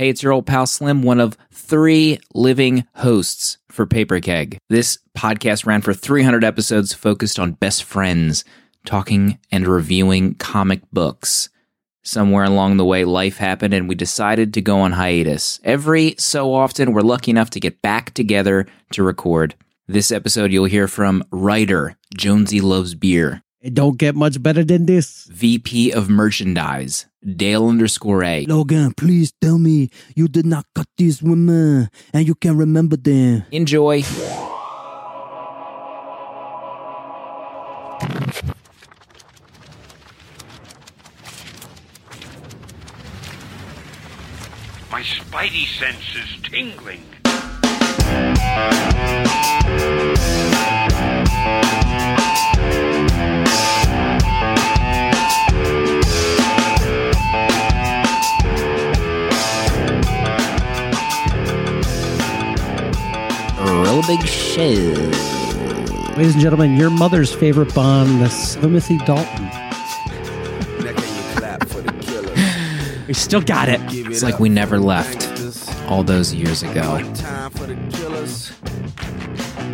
Hey, it's your old pal Slim, one of three living hosts for Paper Keg. This podcast ran for 300 episodes focused on best friends, talking and reviewing comic books. Somewhere along the way, life happened and we decided to go on hiatus. Every so often, we're lucky enough to get back together to record. This episode, you'll hear from writer Jonesy Loves Beer, It don't get much better than this. VP of Merchandise Dale underscore A, Logan, please tell me you did not cut these women and you can remember them. Enjoy. My spidey sense is tingling. Real big show. Ladies and gentlemen, your mother's favorite Bond, Timothy Dalton. We still got it. It's like we never left all those years ago. Time for the killers.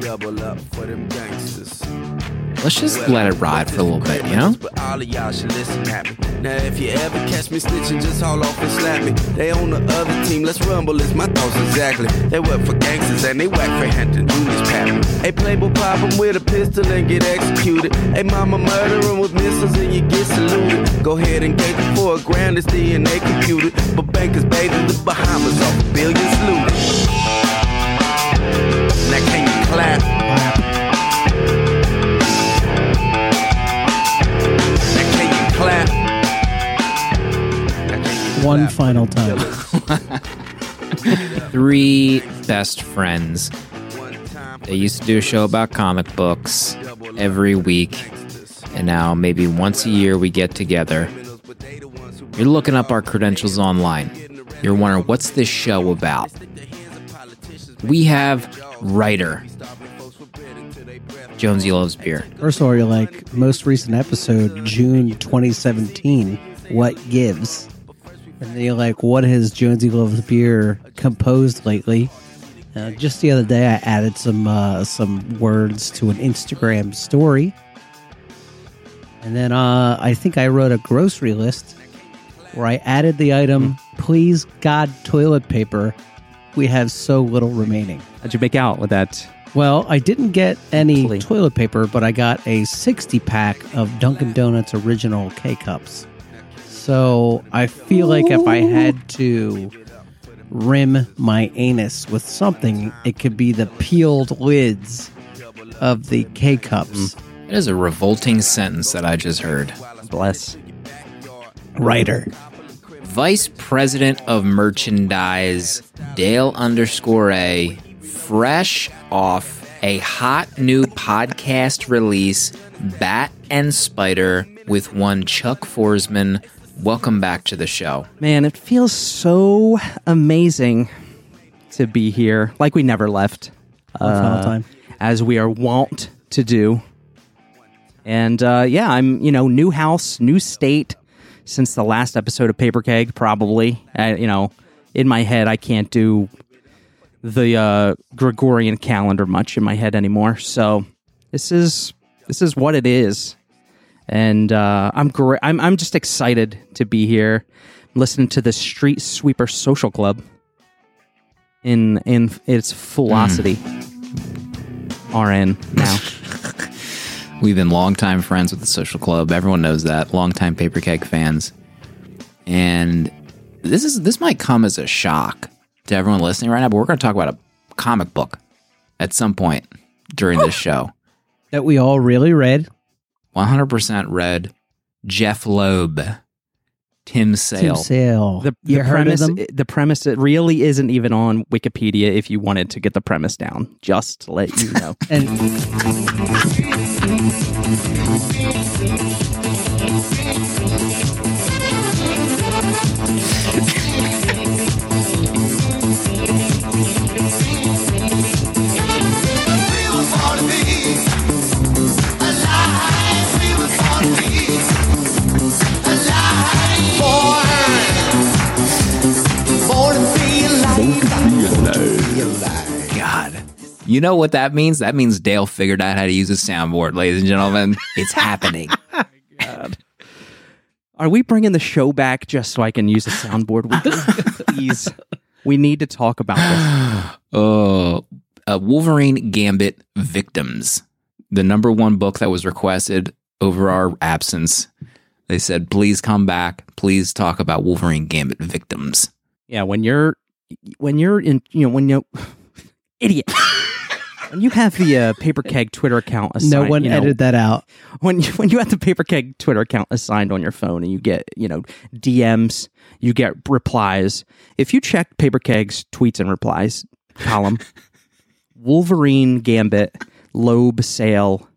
Double up for them gangsters. Let's just let it ride for a little bit, you know? But all of y'all should listen me. Now, if you ever catch me snitching, just haul off and slap me. They on the other team, let's rumble. Is my thoughts exactly? They work for gangsters and they whack for Hampton Junior's pattern. Hey, Playboy pop with a pistol and get executed. Hey, mama murder with missiles and you get saluted. Go ahead and get grand, it's DNA computed. But bankers bathing the Bahamas off. Now, can you clap? One clap? final time. Three best friends. They used to do a show about comic books every week, and now maybe once a year we get together. You're looking up our credentials online. You're wondering, what's this show about? We have writer Jonesy Loves Beer. First of all, you're like, most recent episode, June 2017, what gives? And then you're like, what has Jonesy Loves Beer composed lately? Uh, just the other day, I added some uh, some words to an Instagram story, and then uh, I think I wrote a grocery list where I added the item, "Please God, toilet paper." We have so little remaining. How'd you make out with that? Well, I didn't get any toilet paper, but I got a 60 pack of Dunkin' Donuts original K cups. So I feel like if I had to rim my anus with something, it could be the peeled lids of the K cups. Mm. That is a revolting sentence that I just heard. Bless. Writer. Vice President of Merchandise, Dale underscore A, fresh off a hot new podcast release, Bat and Spider, with one Chuck Forsman. Welcome back to the show. Man, it feels so amazing to be here. Like we never left. One final time. As we are wont to do. And uh, yeah, I'm, you know, new house, new state since the last episode of Paper Keg, probably. I, you know, in my head, I can't do the uh, Gregorian calendar much in my head anymore. So this is this is what it is, and uh, I'm great. I'm I'm just excited to be here, listening to the Street Sweeper Social Club in in its velocity. RN now. We've been longtime friends with the social club. Everyone knows that. Longtime paper keg fans. And this is this might come as a shock to everyone listening right now, but we're going to talk about a comic book at some point during this show. That we all really read. 100% read Jeph Loeb, Tim Sale. Tim Sale. Sale. The, you the heard premise, of them? the premise, it really isn't even on Wikipedia. If you wanted to get the premise down, just to let you know. And You know what that means? That means Dale figured out how to use a soundboard, ladies and gentlemen. It's happening. Are we bringing the show back just so I can use a soundboard? Please. We need to talk about this. Oh, uh, Wolverine Gambit Victims, the number one book that was requested over our absence. They said, please come back. Please talk about Wolverine Gambit Victims. Yeah, when you're when you're in you know when you idiot when you have the uh, paper keg Twitter account assigned, no one you know, edited that out. when you, when you have the paper keg Twitter account assigned on your phone and you get you know DMs, you get replies. If you check paper keg's tweets and replies column, Wolverine Gambit Loeb sale,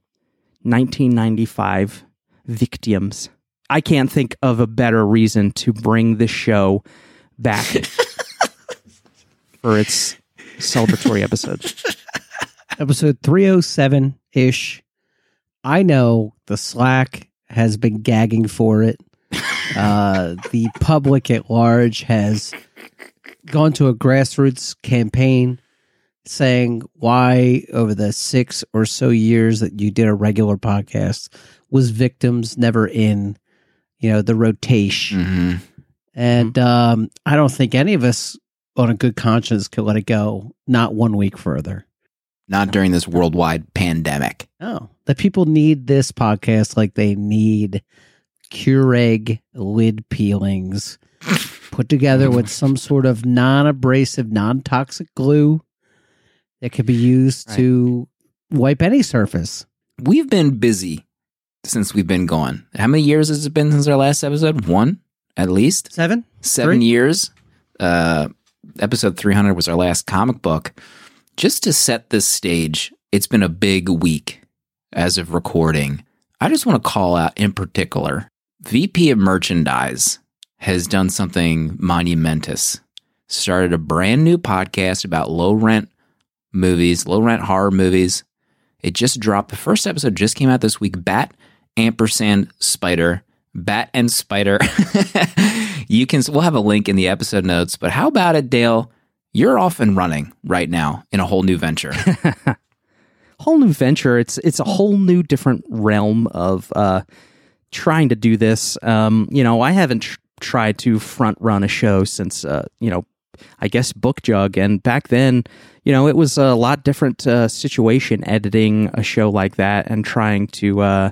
1995 victims. I can't think of a better reason to bring this show back for its celebratory episode. Episode 307 ish. I know the Slack has been gagging for it. Uh, the public at large has gone to a grassroots campaign saying why, over the six or so years that you did a regular podcast, was victims never in, you know, the rotation. Mm-hmm. And um, I don't think any of us on a good conscience could let it go not one week further. Not during this worldwide pandemic. Oh, the people need this podcast like they need Keurig lid peelings put together with some sort of non abrasive, non toxic glue that could be used Right. to wipe any surface. We've been busy since we've been gone. How many years has it been since our last episode? One, at least. Seven? Seven Three? years. Uh, episode 300 was our last comic book. Just to set this stage, it's been a big week as of recording. I just want to call out in particular VP of Merchandise has done something monumentous. Started a brand new podcast about low rent movies, low rent horror movies. It just dropped. The first episode just came out this week. Bat ampersand spider. Bat and spider. you can. We'll have a link in the episode notes. But how about it, Dale? You're off and running right now in a whole new venture. whole new venture. It's it's a whole new different realm of uh, trying to do this. Um, you know, I haven't tr- tried to front run a show since uh, you know, I guess Book Jug, and back then, you know, it was a lot different uh, situation editing a show like that and trying to uh,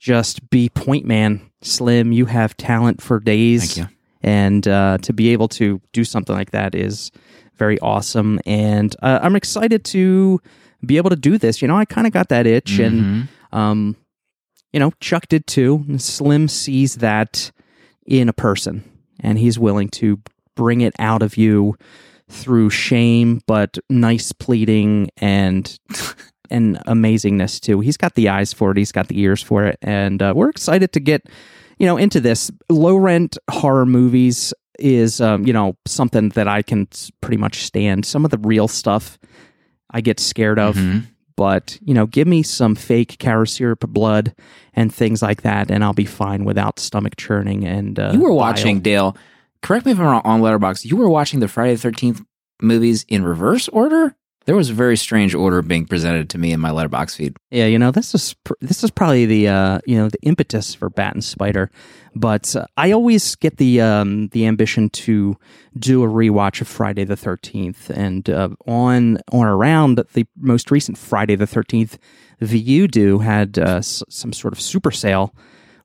just be point man. Slim, you have talent for days Thank you. And uh, to be able to do something like that is very awesome. And uh, i'm excited to be able to do this. You know i kind of got that itch and um, you know chuck did too. Slim sees that in a person and he's willing to bring it out of you through shame but nice pleading and and amazingness too. He's got the eyes for it. He's got the ears for it. And uh, we're excited to get you know into this low rent horror movies is um, you know something that I can pretty much stand. Some of the real stuff I get scared of, Mhm. but you know, give me some fake carrot syrup blood and things like that, and I'll be fine without stomach churning. And uh, You were bile. watching Dale. Correct me if I'm wrong. On Letterboxd, you were watching the Friday the Thirteenth movies in reverse order. There was a very strange order being presented to me in my Letterboxd feed. Yeah, you know, this is this is probably the uh, you know the impetus for Bat and Spider, but uh, I always get the um, the ambition to do a rewatch of Friday the Thirteenth, and uh, on on around the most recent Friday the Thirteenth, Vudu had uh, s- some sort of super sale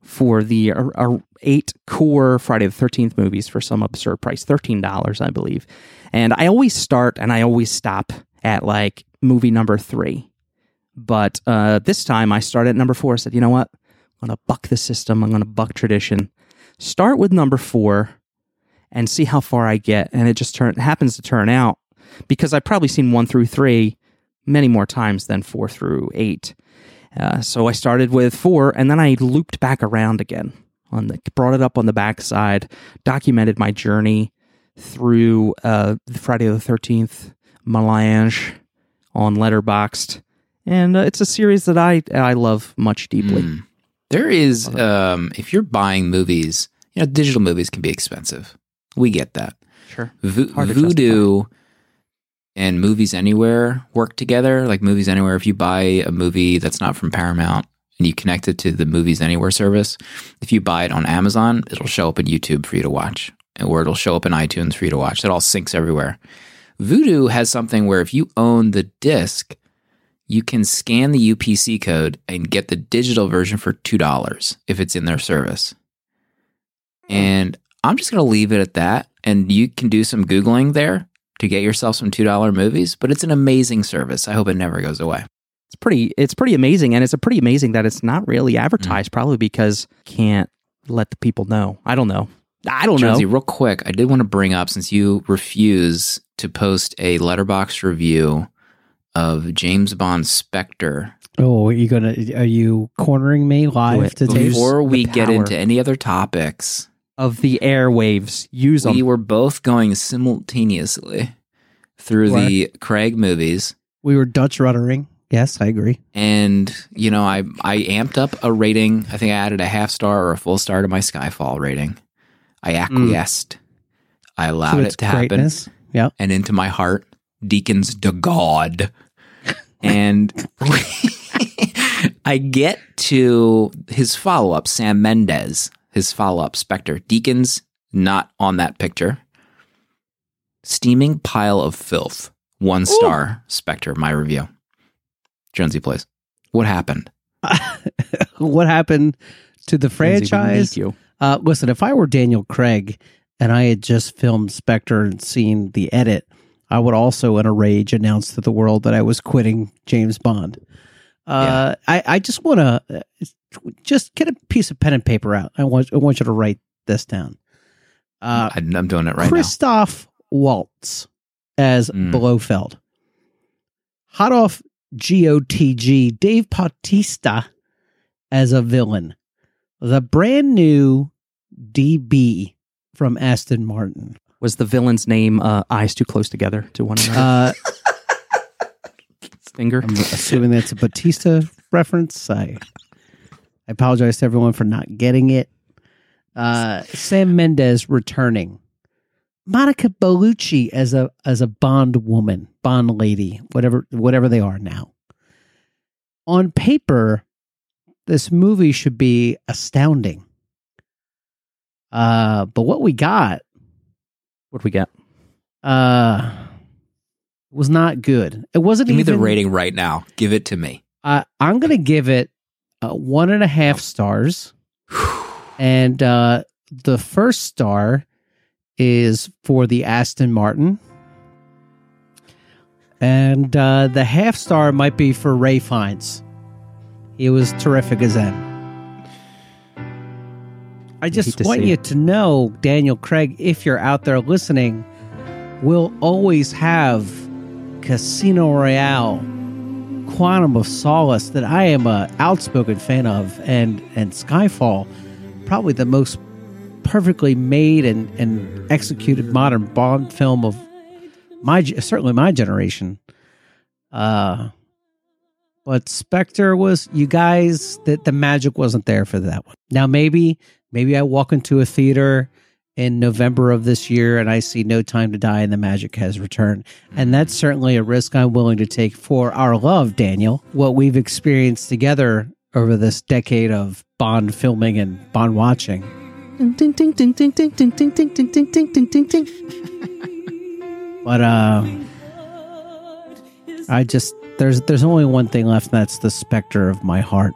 for the uh, uh, eight core Friday the Thirteenth movies for some absurd price, thirteen dollars, I believe. And I always start and I always stop at like movie number three. But uh, this time I started at number four. I said, you know what? I'm going to buck the system. I'm going to buck tradition. Start with number four and see how far I get. And it just turn, happens to turn out because I've probably seen one through three many more times than four through eight. Uh, so I started with four and then I looped back around again. On the, brought it up on the backside, documented my journey through uh, Friday the 13th melange on Letterboxd, and uh, it's a series that I I love much deeply. Mm. There is, um, if you're buying movies, you know, digital movies can be expensive. We get that. Sure. Vo- Vudu and Movies Anywhere work together. Like Movies Anywhere, if you buy a movie that's not from Paramount and you connect it to the Movies Anywhere service, if you buy it on Amazon, it'll show up in YouTube for you to watch, or it'll show up in iTunes for you to watch. It all syncs everywhere. Vudu has something where if you own the disc, you can scan the UPC code and get the digital version for $2 if it's in their service. Hmm. And I'm just going to leave it at that. And you can do some Googling there to get yourself some $2 movies, but it's an amazing service. I hope it never goes away. It's pretty it's pretty amazing and it's a pretty amazing that it's not really mm. advertised probably because can't let the people know. I don't know. I don't Jonesy, know. real quick, I did want to bring up since you refuse to post a Letterboxd review of James Bond Spectre Oh, are you gonna? Are you cornering me live Wait, to tape? before we get into any other topics. Of the airwaves. Use them. We were both going simultaneously through the Craig movies. We were Dutch ruddering. Yes, I agree. And, you know, I, I amped up a rating. I think I added a half star or a full star to my Skyfall rating. I hmm. acquiesced. I allowed to it its to happen. Greatness. Yeah. And into my heart, Deakins to God. And I get to his follow up, Sam Mendes, his follow up, Spectre. Deakins, not on that picture. Steaming pile of filth. One star, Spectre, my review. Jonesy plays. What happened? what happened to the Lindsay, we franchise? you. Uh, listen, if I were Daniel Craig and I had just filmed Spectre and seen the edit, I would also, in a rage, announce to the world that I was quitting James Bond. Uh, I, I just want to just get a piece of pen and paper out. I want I want you to write this down. Uh, I'm doing it right Christoph Waltz as Mm. Blofeld. Hot off GOTG, Dave Bautista as a villain. The brand new DB from Aston Martin. Was the villain's name uh, eyes too close together to one another? Uh, Finger. I'm assuming that's a Bautista reference. I, I apologize to everyone for not getting it. Uh, Sam Mendes returning. Monica Bellucci as a as a Bond woman, Bond lady, whatever whatever they are now. On paper, this movie should be astounding. Uh, but what we got What we get? uh was not good. It wasn't Give me even the rating right now. Give it to me. uh, I'm going to give it uh, one and a half stars. and uh, the first star is for the Aston Martin. And uh, the half star might be for Ralph Fiennes. He was terrific as M. I just want you it. to know, Daniel Craig, if you're out there listening, we'll always have Casino Royale Quantum of Solace that I am a outspoken fan of, and and Skyfall, probably the most perfectly made and and executed modern Bond film of my certainly my generation. Uh, but Spectre was you guys that the magic wasn't there for that one. Now maybe maybe I walk into a theater in November of this year and I see No Time to Die and the magic has returned. And that's certainly a risk I'm willing to take for our love, Daniel. What we've experienced together over this decade of Bond filming and Bond watching. But uh I just there's there's only one thing left and that's the specter of my heart.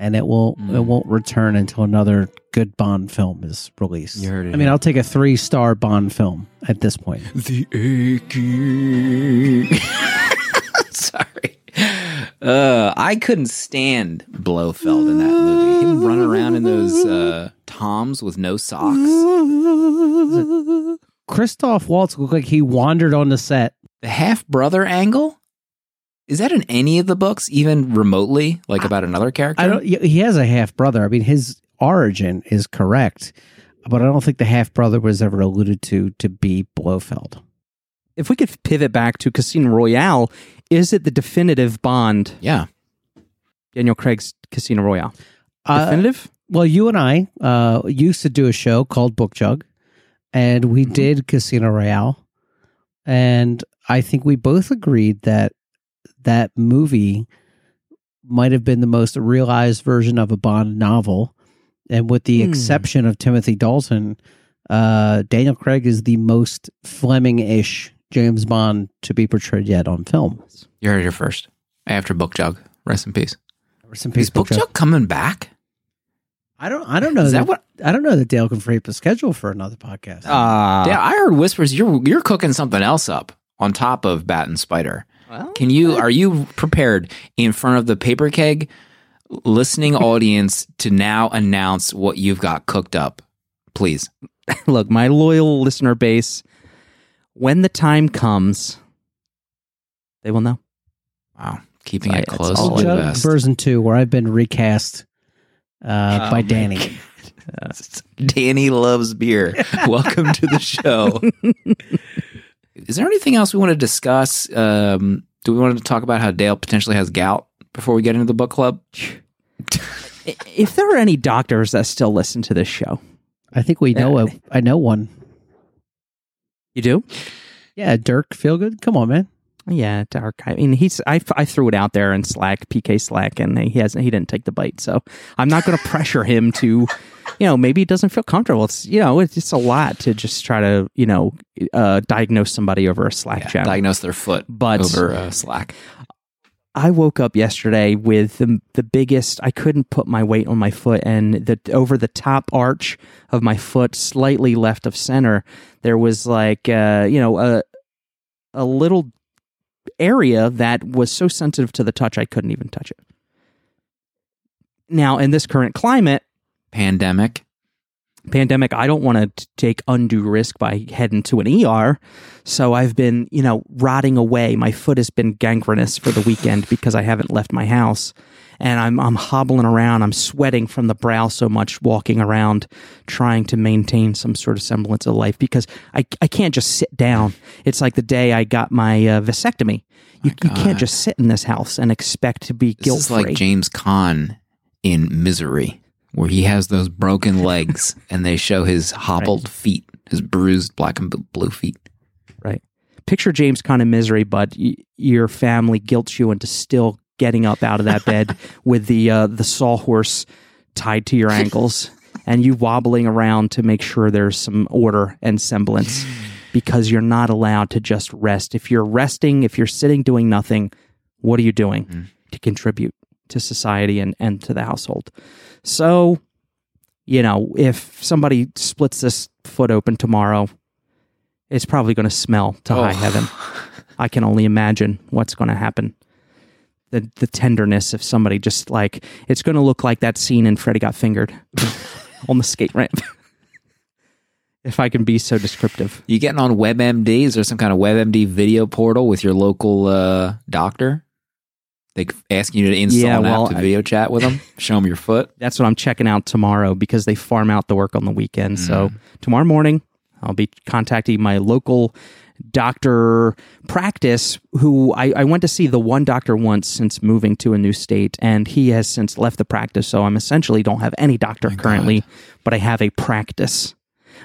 And it will it Mm. won't return until another good Bond film is released. You heard it I mean. I'll take a three star Bond film at this point. The aching. Sorry. Uh, I couldn't stand Blofeld in that movie. Him run around in those uh, toms with no socks. Christoph Waltz looked like he wandered on the set. The half brother angle? Is that in any of the books, even remotely, like about another character? I don't. He has a half brother. I mean, his origin is correct, but I don't think the half brother was ever alluded to to be Blofeld. If we could pivot back to Casino Royale, is it the definitive Bond? Yeah. Daniel Craig's Casino Royale. Uh, Definitive? Well, you and I uh, used to do a show called Book Jug, and we Mm-hmm. did Casino Royale. and I think we both agreed that that movie might have been the most realized version of a Bond novel. And with the Hmm. exception of Timothy Dalton, uh, Daniel Craig is the most Fleming ish James Bond to be portrayed yet on film. You heard it here first. After Book Jug. Rest in peace. Rest in Is peace, Book Book Jug. Jug coming back? I don't. I don't know Is that that. what- I don't know that Dale can free up a schedule for another podcast. Uh, yeah, I heard whispers you're you're cooking something else up on top of Bat and Spider. Well, Can you are you prepared in front of the paper keg listening audience to now announce what you've got cooked up? Please. look, my loyal listener base, when the time comes, they will know. Wow. Keeping Right, it it's close all the Jug version two, where I've been recast uh, Oh, by Danny. Danny loves beer. Welcome to the show. Is there anything else we want to discuss? Um, do we want to talk about how Dale potentially has gout before we get into the book club? If there are any doctors that still listen to this show, I think we know. A, I know one. you do? Yeah, Dirk Feelgood. Come on, man. Yeah, dark. I mean, he's. I, I threw it out there in Slack, PK Slack, and he hasn't. He didn't take the bite, so I'm not going to pressure him to. You know, maybe it doesn't feel comfortable. It's you know, it's, it's a lot to just try to you know uh, diagnose somebody over a Slack Yeah, channel. diagnose their foot But- over uh, Slack. I woke up yesterday with the, the biggest. I couldn't put my weight on my foot, and the over the top arch of my foot, slightly left of center, there was like uh, you know a a little area that was so sensitive to the touch I couldn't even touch it. Now, in this current climate, Pandemic. pandemic, I don't want to take undue risk by heading to an ER. So I've been, you know, rotting away. My foot has been gangrenous for the weekend because I haven't left my house. And I'm I'm hobbling around. I'm sweating from the brow so much walking around trying to maintain some sort of semblance of life because I, I can't just sit down. It's like the day I got my uh, vasectomy. You, you can't just sit in this house and expect to be guilt free. like James Caan in Misery, where he has those broken legs and they show his hobbled feet, his bruised black and blue feet. Right. Picture James Caan in misery, but y- your family guilts you into still getting up out of that bed with the uh, the sawhorse tied to your ankles, and you wobbling around to make sure there's some order and semblance, because you're not allowed to just rest. If you're resting, if you're sitting doing nothing, what are you doing to contribute to society and and to the household? So, you know, if somebody splits this foot open tomorrow, it's probably going to smell to high Oh. heaven. I can only imagine what's going to happen. The the tenderness of somebody just like it's going to look like that scene in Freddy Got Fingered on the skate ramp. if I can be so descriptive. You getting on WebMD? Is there some kind of WebMD video portal with your local uh, doctor? They asking you to install Yeah, an well, app to I- video chat with them, show them your foot. That's what I'm checking out tomorrow because they farm out the work on the weekend. So mm. tomorrow morning, I'll be contacting my local doctor practice who I, I went to see the one doctor once since moving to a new state and he has since left the practice so i'm essentially don't have any doctor currently but i have a practice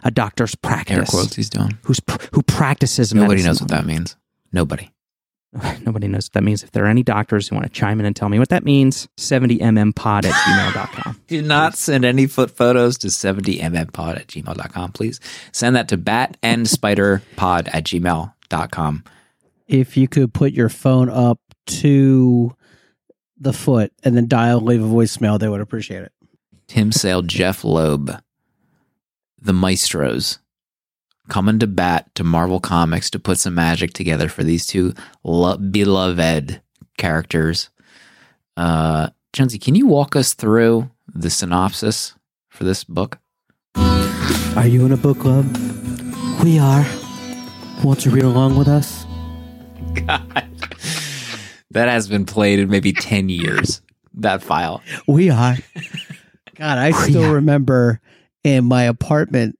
a doctor's practice Air quotes he's doing. who's pr- who practices Nobody medicine. knows what that means. Nobody. Nobody knows what that means. If there are any doctors who want to chime in and tell me what that means, 70mmpod at gmail.com. Do not send any foot photos to 70mmpod at gmail.com, please. Send that to bat and spider pod at gmail.com. If you could put your phone up to the foot and then dial, leave a voicemail, they would appreciate it. Tim Sale, Jeph Loeb, the Maestros, coming to bat to Marvel Comics to put some magic together for these two lo- beloved characters. Uh, Jonesy, can you walk us through the synopsis for this book? Are you in a book club? We are. Want to read along with us? God. That has been played in maybe 10 years, that file. We are. God, I still remember in my apartment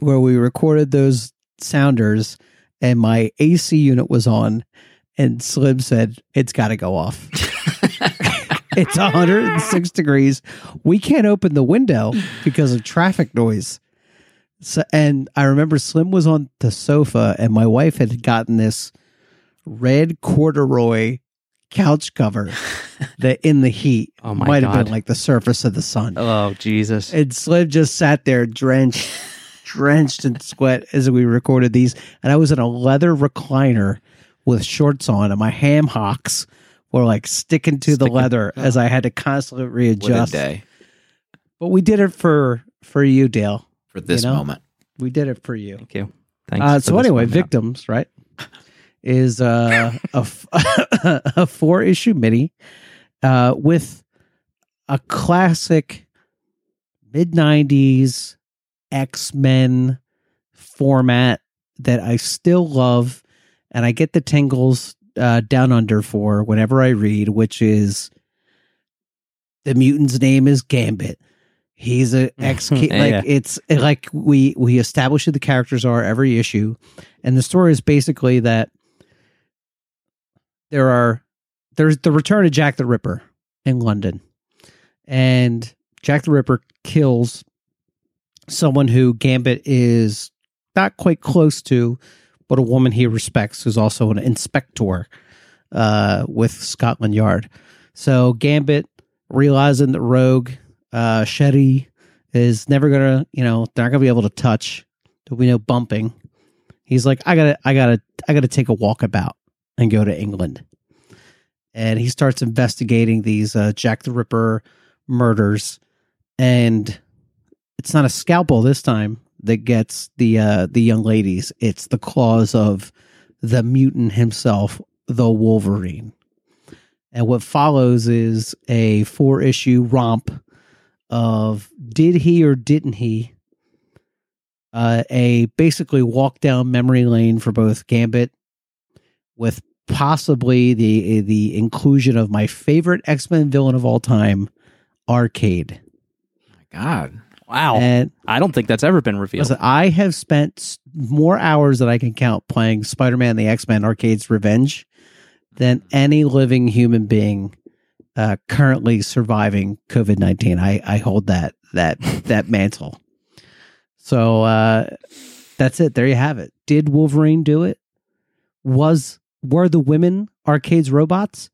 where we recorded those sounders and my AC unit was on and Slim said, It's got to go off. it's 106 degrees. We can't open the window because of traffic noise. So, and I remember Slim was on the sofa, and my wife had gotten this red corduroy couch cover that in the heat Oh might have been like the surface of the sun. Oh Jesus! And Slim just sat there drenched, drenched in sweat as we recorded these. And I was in a leather recliner with shorts on, and my ham hocks were like sticking to the Sticking- leather as I had to constantly What a readjust. day But we did it for for you, Dale. for this know? moment. We did it for you. Thank you. Thanks. Uh, so anyway, one. victims, right? Is uh, a f- a four issue mini uh, with a classic mid '90s X Men format that I still love, and I get the tingles uh, down under for whenever I read, which is the mutant's name is Gambit. He's a ex like Yeah. it's like we we establish who the characters are every issue, and the story is basically that there are there's the return of Jack the Ripper in London, and Jack the Ripper kills someone who Gambit is not quite close to, but a woman he respects who's also an inspector uh, with Scotland Yard. So Gambit realizing that Rogue uh, Shetty is never gonna, you know, they're not gonna be able to touch. There'll be no bumping. He's like, I gotta, I gotta, I gotta take a walkabout and go to England. And he starts investigating these uh, Jack the Ripper murders, and it's not a scalpel this time that gets the uh, the young ladies. It's the claws of the mutant himself, the Wolverine. And what follows is a four issue romp of did he or didn't he uh, a basically walk down memory lane for both Gambit with possibly the the inclusion of my favorite X-Men villain of all time, Arcade. My God, Wow. And I don't think that's ever been revealed. listen, I have spent more hours than I can count playing Spider-Man the X-Men Arcade's Revenge than any living human being uh, currently surviving COVID nineteen. I, I hold that that that mantle. So uh, that's it. There you have it. Did Wolverine do it? Was were the women Arcade's robots?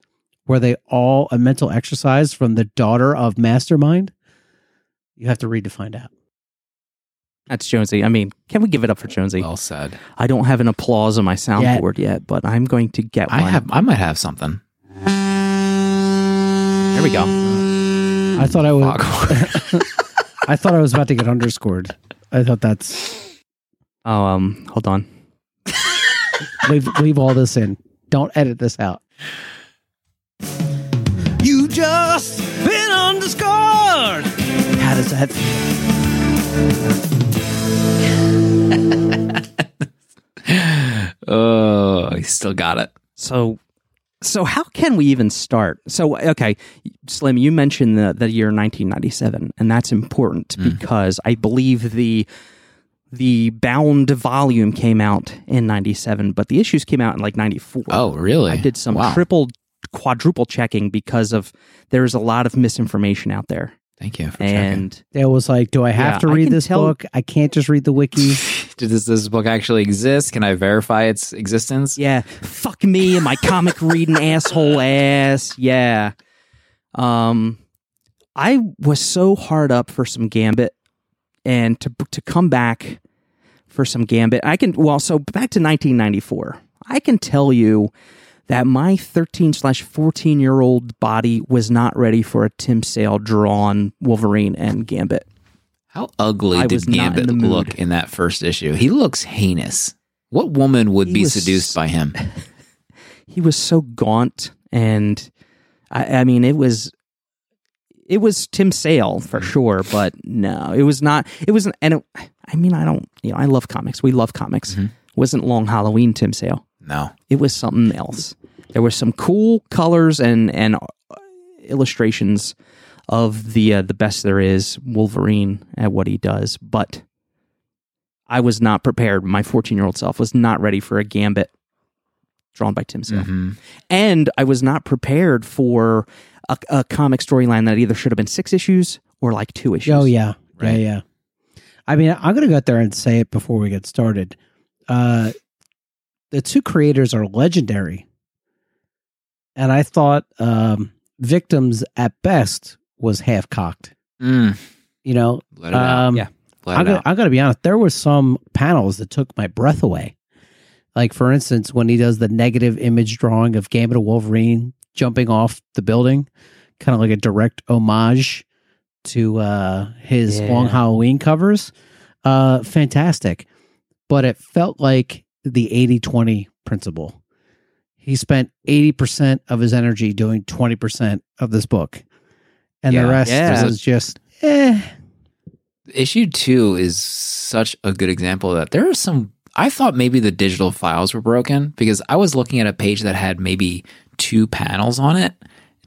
Were they all a mental exercise from the daughter of Mastermind? You have to read to find out. That's Jonesy. I mean, can we give it up for Jonesy? well said. I don't have an applause on my soundboard yet, but I'm going to get one. I have. I might have something. There we go. I thought I was. I thought I was about to get underscored. I thought that's Oh, um, hold on. leave leave all this in. Don't edit this out. You just been underscored. Does that? oh, he still got it. So, so how can we even start? So, okay, Slim, you mentioned the, the year 1997, and that's important hmm. because I believe the the bound volume came out in 97, but the issues came out in like 94. Oh, really? I did some Wow. triple, quadruple checking because of there's a lot of misinformation out there, Thank you for checking. and Dale was like, "Do I have Yeah, to read this tell- book? I can't just read the wiki." Does this, this book actually exist? Can I verify its existence? Yeah, fuck me and my comic reading asshole ass. Yeah. Um I was so hard up for some Gambit and to to come back for some Gambit. I can well, so back to 1994. I can tell you that my 13 slash 14 year old body was not ready for a Tim Sale drawn Wolverine and Gambit. How ugly I did was not in Gambit look in that first issue? He looks heinous. What woman would He be was- seduced by him? he was so gaunt and I, I mean it was it was Tim Sale for sure, but no, it was not. It wasn't, and it, I mean, I don't, you know, I love comics. We love comics. Mhm. Wasn't Long Halloween Tim Sale. No. It was something else. There were some cool colors and and uh, illustrations of the uh, the best there is Wolverine at what he does, but I was not prepared. My 14 year old self was not ready for a Gambit drawn by Tim Sale Mhm. and I was not prepared for a, a comic storyline that either should have been six issues or like two issues. Oh yeah, Right. yeah, yeah. I mean, I'm going to go out there and say it before we get started. Uh, the two creators are legendary. And I thought um, Victims at best was half cocked. Mm, You know, let it out. um, Yeah. Let I'm, gonna. I'm gonna be honest. There were some panels that took my breath away. Like for instance, when he does the negative image drawing of Gambit of Wolverine jumping off the building, kind of like a direct homage to uh, his Yeah. Long Halloween covers. Uh, fantastic, but it felt like the 80-20 principle. He spent eighty percent of his energy doing twenty percent of this book, and Yeah. the rest Yeah. was just eh. issue two is such a good example of that. There are some. I thought maybe the digital files were broken because I was looking at a page that had maybe two panels on it.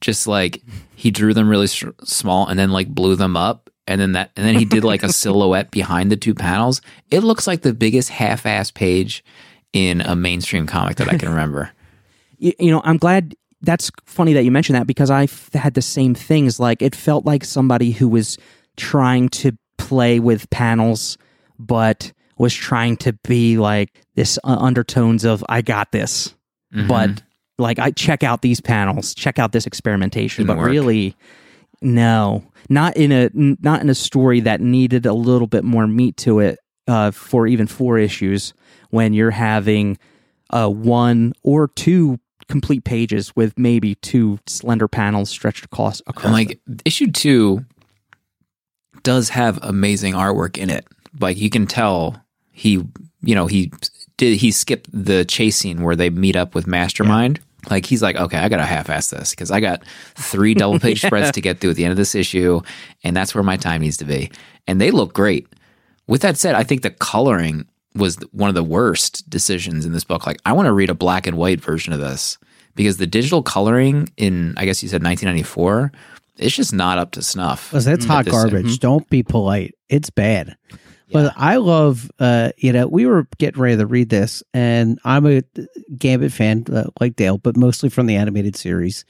Just like he drew them really s- small and then like blew them up, and then that, and then he did like a silhouette behind the two panels. It looks like the biggest half-ass page in a mainstream comic that I can remember. you, you know, I'm glad that's funny that you mentioned that because I had the same things. Like it felt like somebody who was trying to play with panels, but was trying to be like this undertones of "I got this," Mhm. but like I check out these panels, check out this experimentation, Didn't but work. really, no, not in a not in a story that needed a little bit more meat to it uh, for even four issues when you're having uh, one or two complete pages with maybe two slender panels stretched across. across And like issue two does have amazing artwork in it. Like you can tell he, you know, he did he skipped the chase scene where they meet up with Mastermind. Like he's like, okay, I gotta half-ass this because I got three double page spreads to get through at the end of this issue, and that's where my time needs to be. And they look great. With that said, I think the coloring was one of the worst decisions in this book. Like, I want to read a black and white version of this because the digital coloring in, I guess you said 1994, it's just not up to snuff. Listen, it's hot This- garbage. Don't be polite. It's bad. But I love, uh, you know, we were getting ready to read this, and I'm a Gambit fan, uh, like Dale, but mostly from the animated series.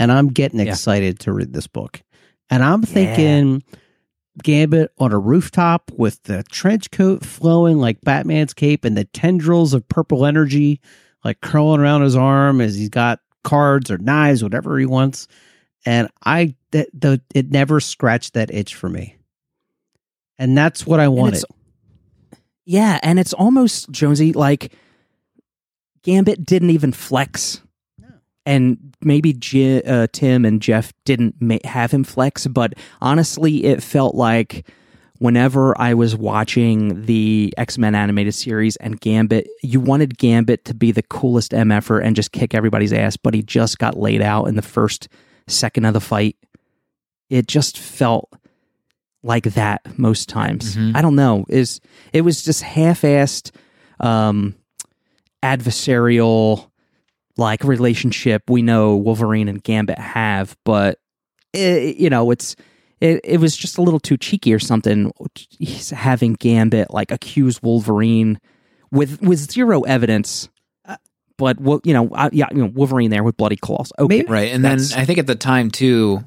And I'm getting Yeah. excited to read this book. And I'm thinking Gambit on a rooftop with the trench coat flowing like Batman's cape and the tendrils of purple energy like curling around his arm as he's got cards or knives, whatever he wants. And I, that the it never scratched that itch for me. And that's what I wanted. Yeah, and it's almost Jonesy like Gambit didn't even flex, and maybe J- uh, Tim and Jeph didn't ma- have him flex, but honestly, it felt like whenever I was watching the X Men animated series and Gambit, you wanted Gambit to be the coolest MFer and just kick everybody's ass, but he just got laid out in the first second of the fight. It just felt like that most times. Mhm. I don't know. Is it was just half-assed um adversarial like relationship we know Wolverine and Gambit have, but it, you know, it's it, it was just a little too cheeky or something He's having Gambit like accuse Wolverine with with zero evidence. But well, you know, uh, yeah, you know, Wolverine there with bloody claws. Okay, Maybe- Right. And then I think at the time too,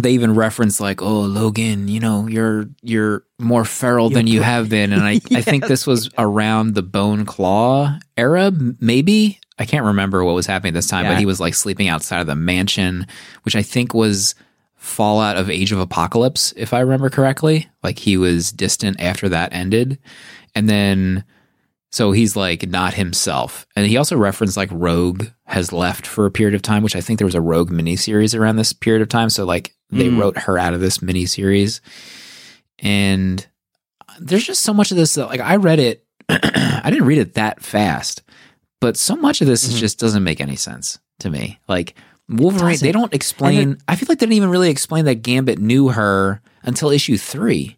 they even reference like, "Oh, Logan, you know, you're you're more feral than you have been." And I I think this was around the Bone Claw era, maybe. I can't remember what was happening at this time, Yeah. but he was like sleeping outside of the mansion, which I think was fallout of Age of Apocalypse, if I remember correctly. Like he was distant after that ended. And then so he's like not himself. And he also referenced like Rogue has left for a period of time, which I think there was a Rogue miniseries around this period of time. So like they Mm. wrote her out of this miniseries. And there's just so much of this that like I read it I didn't read it that fast, but so much of this is mm-hmm. just doesn't make any sense to me. Like Wolverine, they don't explain. I feel like they didn't even really explain that Gambit knew her until issue three.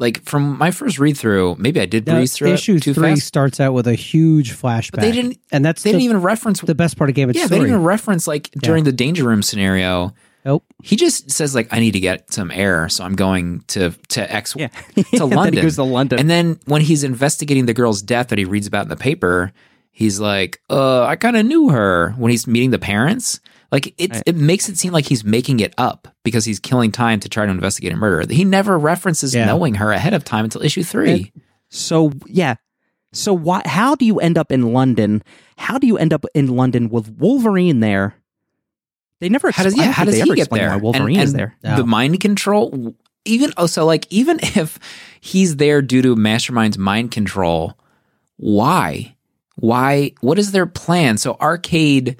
Like from my first read through, maybe I did breeze through issue three fast. starts out with a huge flashback. But they didn't. and that's They the, didn't even reference. the best part of Gambit's yeah, they story. didn't even reference like during the danger room scenario. Nope. He just says like, "I need to get some air, so I'm going to to X Yeah. to Then he London." goes to London. and then when he's investigating the girl's death that he reads about in the paper, he's like, "Uh, I kind of knew her." When he's meeting the parents, Like it, it makes it seem like he's making it up because he's killing time to try to investigate a murder. He never references Yeah. knowing her ahead of time until issue three. So yeah. So why? How do you end up in London? How do you end up in London with Wolverine there? They never. how does yeah? How does he get there? Why Wolverine and, is there? No. The mind control. Even oh, so like even if he's there due to Mastermind's mind control, why? Why? What is their plan? So Arcade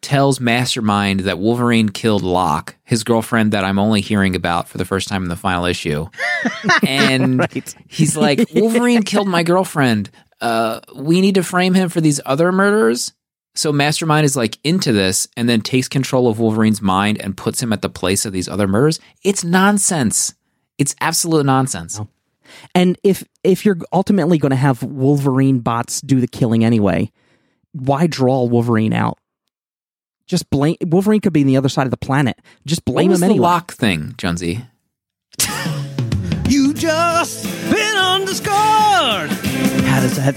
tells Mastermind that Wolverine killed Locke, his girlfriend that I'm only hearing about for the first time in the final issue, and Right. he's like, Wolverine killed my girlfriend. Uh, we need to frame him for these other murders. So Mastermind is like into this and then takes control of Wolverine's mind and puts him at the place of these other murders. It's nonsense. It's absolute nonsense. And if if you're ultimately going to have Wolverine bots do the killing anyway, why draw Wolverine out? Just blame Wolverine could be on the other side of the planet. Just What blame was him the anyway. Locke thing, Jonesy? You just been underscored. How does that?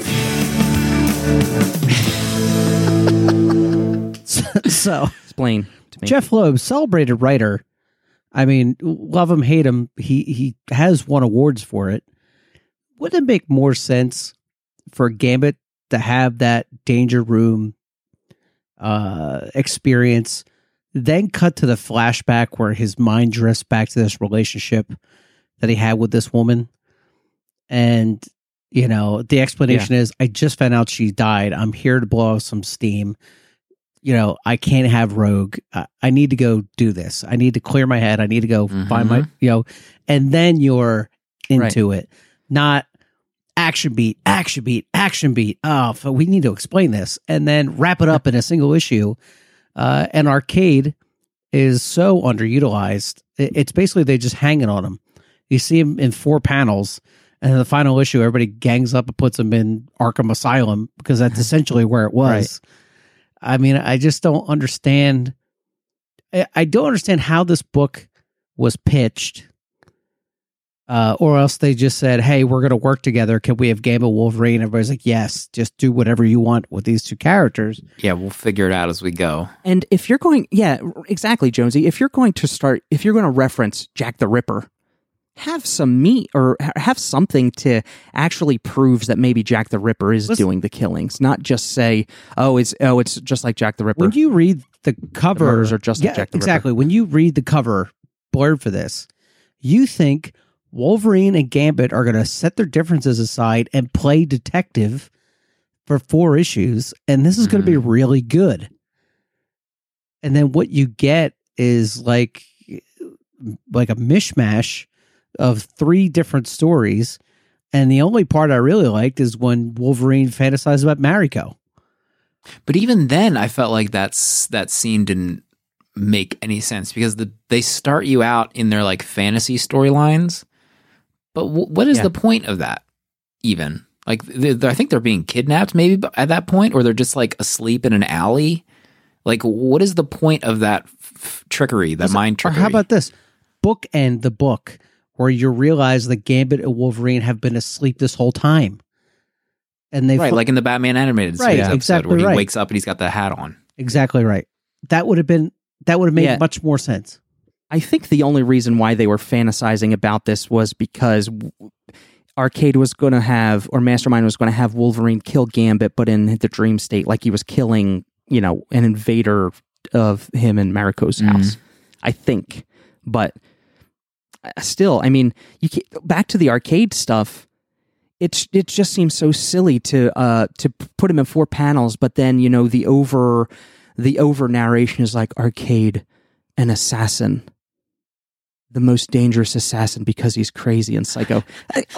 so, so Explain to me. Jeph Loeb, celebrated writer. I mean, love him, hate him. He he has won awards for it. Wouldn't it make more sense for Gambit to have that danger room uh, experience, then cut to the flashback where his mind drifts back to this relationship that he had with this woman, and you know the explanation is, I just found out she died. I'm here to blow off some steam you know, I can't have Rogue. I, I need to go do this. I need to clear my head. I need to go find my, you know, and then you're into it, not action beat, action beat, action beat. Oh, we need to explain this and then wrap it up in a single issue. Uh, and arcade is so underutilized. It's basically they just hanging on them. You see them in four panels, and in the final issue, everybody gangs up and puts them in Arkham Asylum because that's essentially where it was. I mean, I just don't understand. I, I don't understand how this book was pitched, uh, or else they just said, "Hey, we're going to work together. Can we have Game of Wolverine?" Everybody's like, "Yes, just do whatever you want with these two characters." Yeah, we'll figure it out as we go. And if you're going, yeah, exactly, Jonesy. If you're going to start, if you're going to reference Jack the Ripper, have some meat or have something to actually proves that maybe Jack the Ripper is Listen- doing the killings, not just say, oh, it's oh, it's just like Jack the Ripper. When you read the cover, murders are just like Jack the Ripper. exactly. When you read the cover blurb for this, you think Wolverine and Gambit are going to set their differences aside and play detective for four issues, and this is going to be mm-hmm. really good. And then what you get is like like a mishmash of three different stories. And the only part I really liked is when Wolverine fantasized about Mariko. But even then, I felt like that's that scene didn't make any sense because the they start you out in their like fantasy storylines. But w- what is Yeah. the point of that? Even like they I think they're being kidnapped maybe at that point, or they're just like asleep in an alley. Like, what is the point of that f- trickery? That mind trickery? Or how about this? Bookend the book where you realize that Gambit and Wolverine have been asleep this whole time. And they right? fu- Like in the Batman animated Right, series episode exactly where he right. wakes up and he's got the hat on. exactly right. That would have been that would have made Yeah. much more sense. I think the only reason why they were fantasizing about this was because Arcade was going to have, or Mastermind was going to have Wolverine kill Gambit, but in the dream state, like he was killing, you know, an invader of him in Mariko's Mhm. house. I think, but still, I mean, you can, back to the arcade stuff. It's it just seems so silly to uh to put him in four panels, but then you know the over the over narration is like arcade an assassin the most dangerous assassin because he's crazy and psycho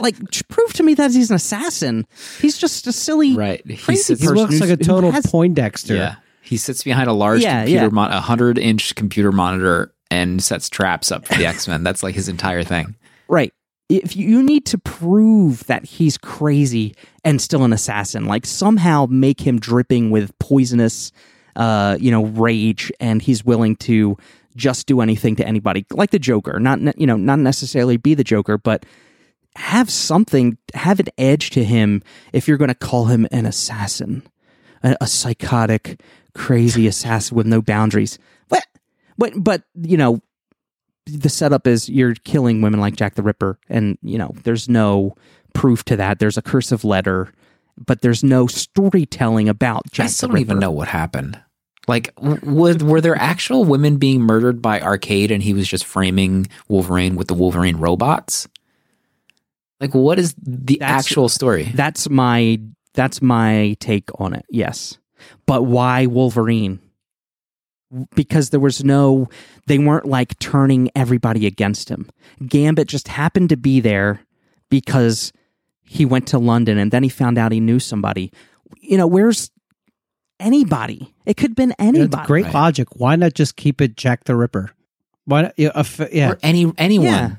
like prove to me that he's an assassin he's just a silly Right? He Crazy He looks like a total has- Poindexter. Yeah. He sits behind a large Yeah, computer, yeah. mon- a hundred inch computer monitor, and sets traps up for the X Men. That's like his entire thing. right if you, need to prove that he's crazy and still an assassin like somehow make him dripping with poisonous uh you know rage and he's willing to just do anything to anybody like the joker not you know not necessarily be the joker but have something have an edge to him if you're going to call him an assassin a, a psychotic, crazy assassin with no boundaries. But but you know, the setup is you're killing women like Jack the Ripper, and you know, there's no proof to that. There's a cursive letter, but there's no storytelling about Jack I still don't even know what happened. Like, would, were there actual women being murdered by Arcade and he was just framing Wolverine with the Wolverine robots? Like, what is the That's- actual story? That's my that's my take on it. Yes. But why Wolverine? Because there was no they weren't like turning everybody against him. Gambit just happened to be there because he went to London and then he found out he knew somebody. You know, where's anybody? It could have been anybody. it's great Right. logic. Why not just keep it Jack the Ripper? Why not? Yeah, a f- yeah. Or any anyone? Yeah.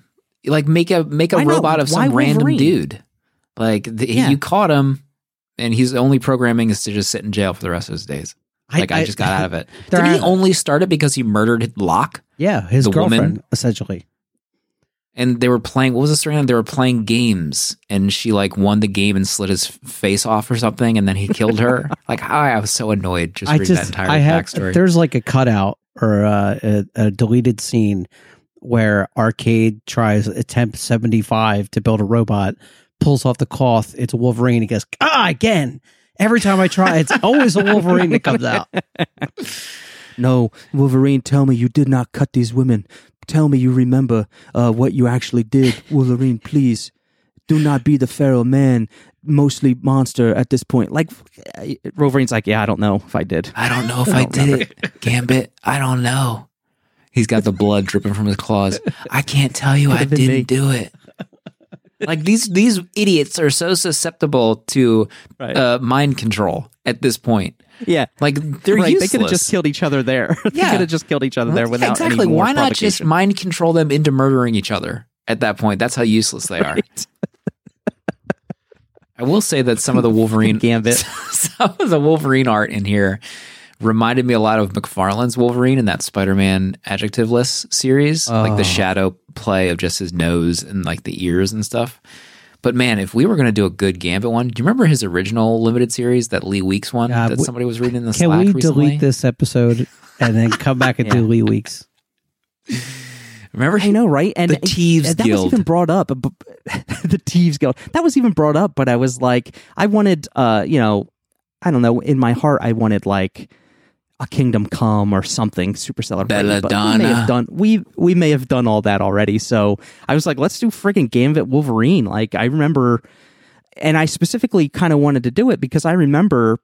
Like, make a make a know. robot of Why some random Wolverine? dude. Like, the, Yeah. you caught him, and his only programming is to just sit in jail for the rest of his days. Like, I, just got out of it. Did he only start it because he murdered Locke? Yeah, his The woman- girlfriend essentially. and they were playing what was the story they were playing games and she like won the game and slit his face off or something and then he killed her like I, I was so annoyed just I reading that entire I have backstory there's like a cutout or uh, a, a deleted scene where Arcade tries attempt 75 to build a robot, pulls off the cloth, it's a Wolverine. He goes, ah, again. Every time I try, it's always a Wolverine that comes out. No, Wolverine, tell me you did not cut these women. Tell me you remember uh, what you actually did. Wolverine, please. Do not be the feral man, mostly monster at this point. Like, uh, Wolverine's like, yeah, I don't know if I did. I don't know if I, did it Gambit I don't know he's got the blood dripping from his claws I can't tell you I didn't me. do it like these these idiots are so susceptible to Right. uh, mind control at this point Yeah. like they're right, useless they could have just killed each other there. they Yeah. could have just killed each other there without exactly. Why not just mind control them into murdering each other at that point? That's how useless they are. Right. I will say that some of the Wolverine Gambit. some of the Wolverine art in here reminded me a lot of McFarlane's Wolverine in that Spider-Man adjectiveless series, like Oh. the shadow play of just his nose and like the ears and stuff. But man, if we were going to do a good Gambit one, do you remember his original limited series, that Lee Weeks one Yeah, that somebody was reading in the Can Slack we recently? delete this episode and then come back and do Lee Weeks? Remember I know, right? And The Thieves that Guild. was even brought up. the Thieves Guild. That was even brought up, but I was like, I wanted, uh, you know, I don't know. In my heart, I wanted like a Kingdom Come or something super celebrated. But we may have done we we may have done all that already. So I was like, let's do friggin' Gambit Wolverine. Like I remember, and I specifically kind of wanted to do it because I remember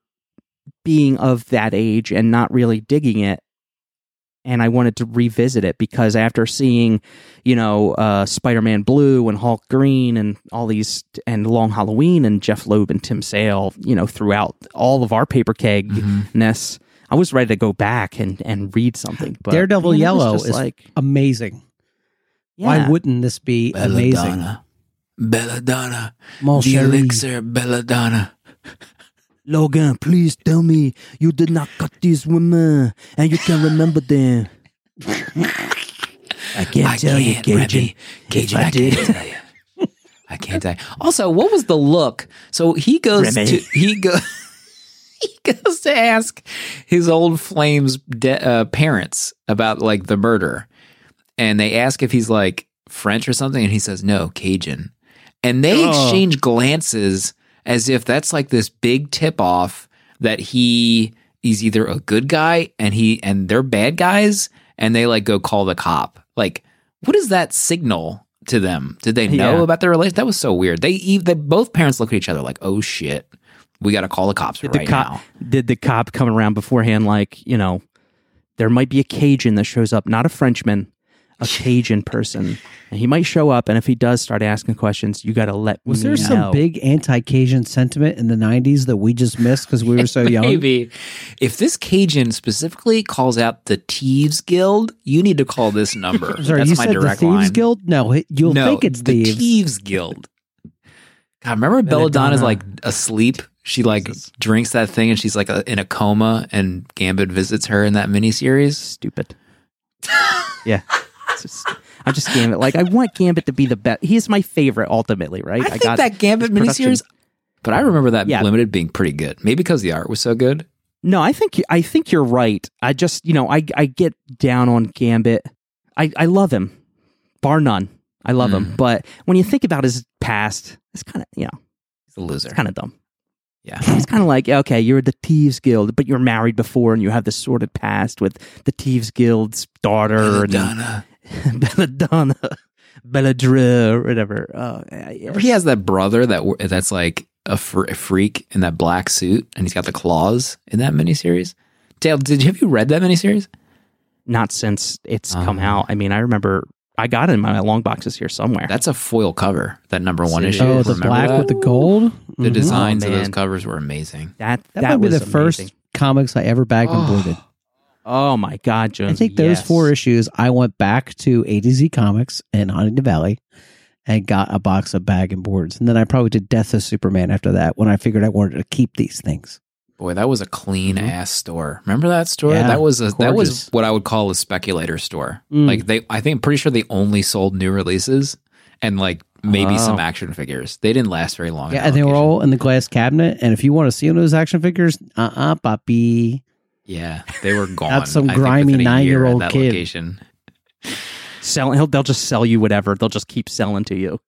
being of that age and not really digging it and I wanted to revisit it because after seeing, you know, uh, Spider-Man Blue and Hulk Green and all these and Long Halloween and Jeph Loeb and Tim Sale, you know, throughout all of our paper kegness, I was ready to go back and and read something. But Daredevil man, it was Yellow is like, amazing. yeah. Why wouldn't this be amazing? Belladonna. Belladonna. Mon the chéri. elixir Belladonna. Logan? Please tell me you did not cut these women and you can remember them. I can't I tell you, can't, Cajun. Remy. Cajun, I I, did. can't tell you. I can't tell you. Also, what was the look? So he goes Remy. to he go he goes to ask his old flames de- uh, parents about like the murder, and they ask if he's like French or something, and he says no, Cajun, and they Oh. exchange glances as if that's like this big tip off that he he's either a good guy and he and they're bad guys and they like go call the cop. Like, what does that signal to them? Did they know Yeah. about their relation? That was so weird. They they both parents look at each other like, oh shit, we got to call the cops Did right the cop now. did the cop come around beforehand like you know there might be a cajun that shows up not a frenchman a cajun person and he might show up and if he does start asking questions you got to let Was me there some big anti-Cajun sentiment in the '90s that we just missed because we were so young? Maybe if this Cajun specifically calls out the Thieves Guild, you need to call this number. Sorry, That's you my said the direct Thieves line. Guild? No, you'll no, think it's the thieves. Thieves Guild. God, remember Belladonna's Belladonna. like asleep. She like drinks that thing and she's like a, in a coma, and Gambit visits her in that miniseries. stupid yeah just- I'm just Gambit. Like I want Gambit to be the best. He's my favorite ultimately, right? I, think that Gambit miniseries But I mm. remember that Yeah. limited being pretty good. Maybe because the art was so good. No, I think I think you're right. I just you know I I get down on Gambit. I I love him, bar none. I love him, mm. but when you think about his past, it's kind of you know He's a loser. it's kind of dumb. Yeah. It's kind of like okay, you're the Thieves Guild, but you're married before and you have this sordid past with the Thieves Guild's daughter and Belladonna. Belladonna, Belladre, or whatever. Oh, yeah. He has that brother that that's like a, fr- a freak in that black suit, and he's got the claws in that miniseries. Dale, did you have you read that miniseries? Not since it's come Oh. out. I mean, I remember I got it in my long boxes here somewhere. That's a foil cover. That number one issue. Oh, the Remember black that? with the gold. the Mhm. designs Oh, of those man. covers were amazing. that That, that, might be was the first amazing. comics I ever bagged and Oh. boarded. Oh my God, Jones! I think those yes. four issues, I went back to A to Z Comics in Huntingdon Valley and got a box of bag and boards. And then I probably did Death of Superman after that when I figured I wanted to keep these things. Boy, that was a clean Mm-hmm. ass store. Remember that store? Yeah, that was a that was what I would call a speculator store. Mm. Like they, I think, pretty sure they only sold new releases and like maybe some Oh. action figures. They didn't last very long. Yeah, and they were all in the glass cabinet. And if you want to see one of those action figures, uh uh papi. Yeah, they were gone. That's some I grimy within a year nine-year-old kid. Location. Sell, he'll, they'll just sell you whatever. They'll just keep selling to you.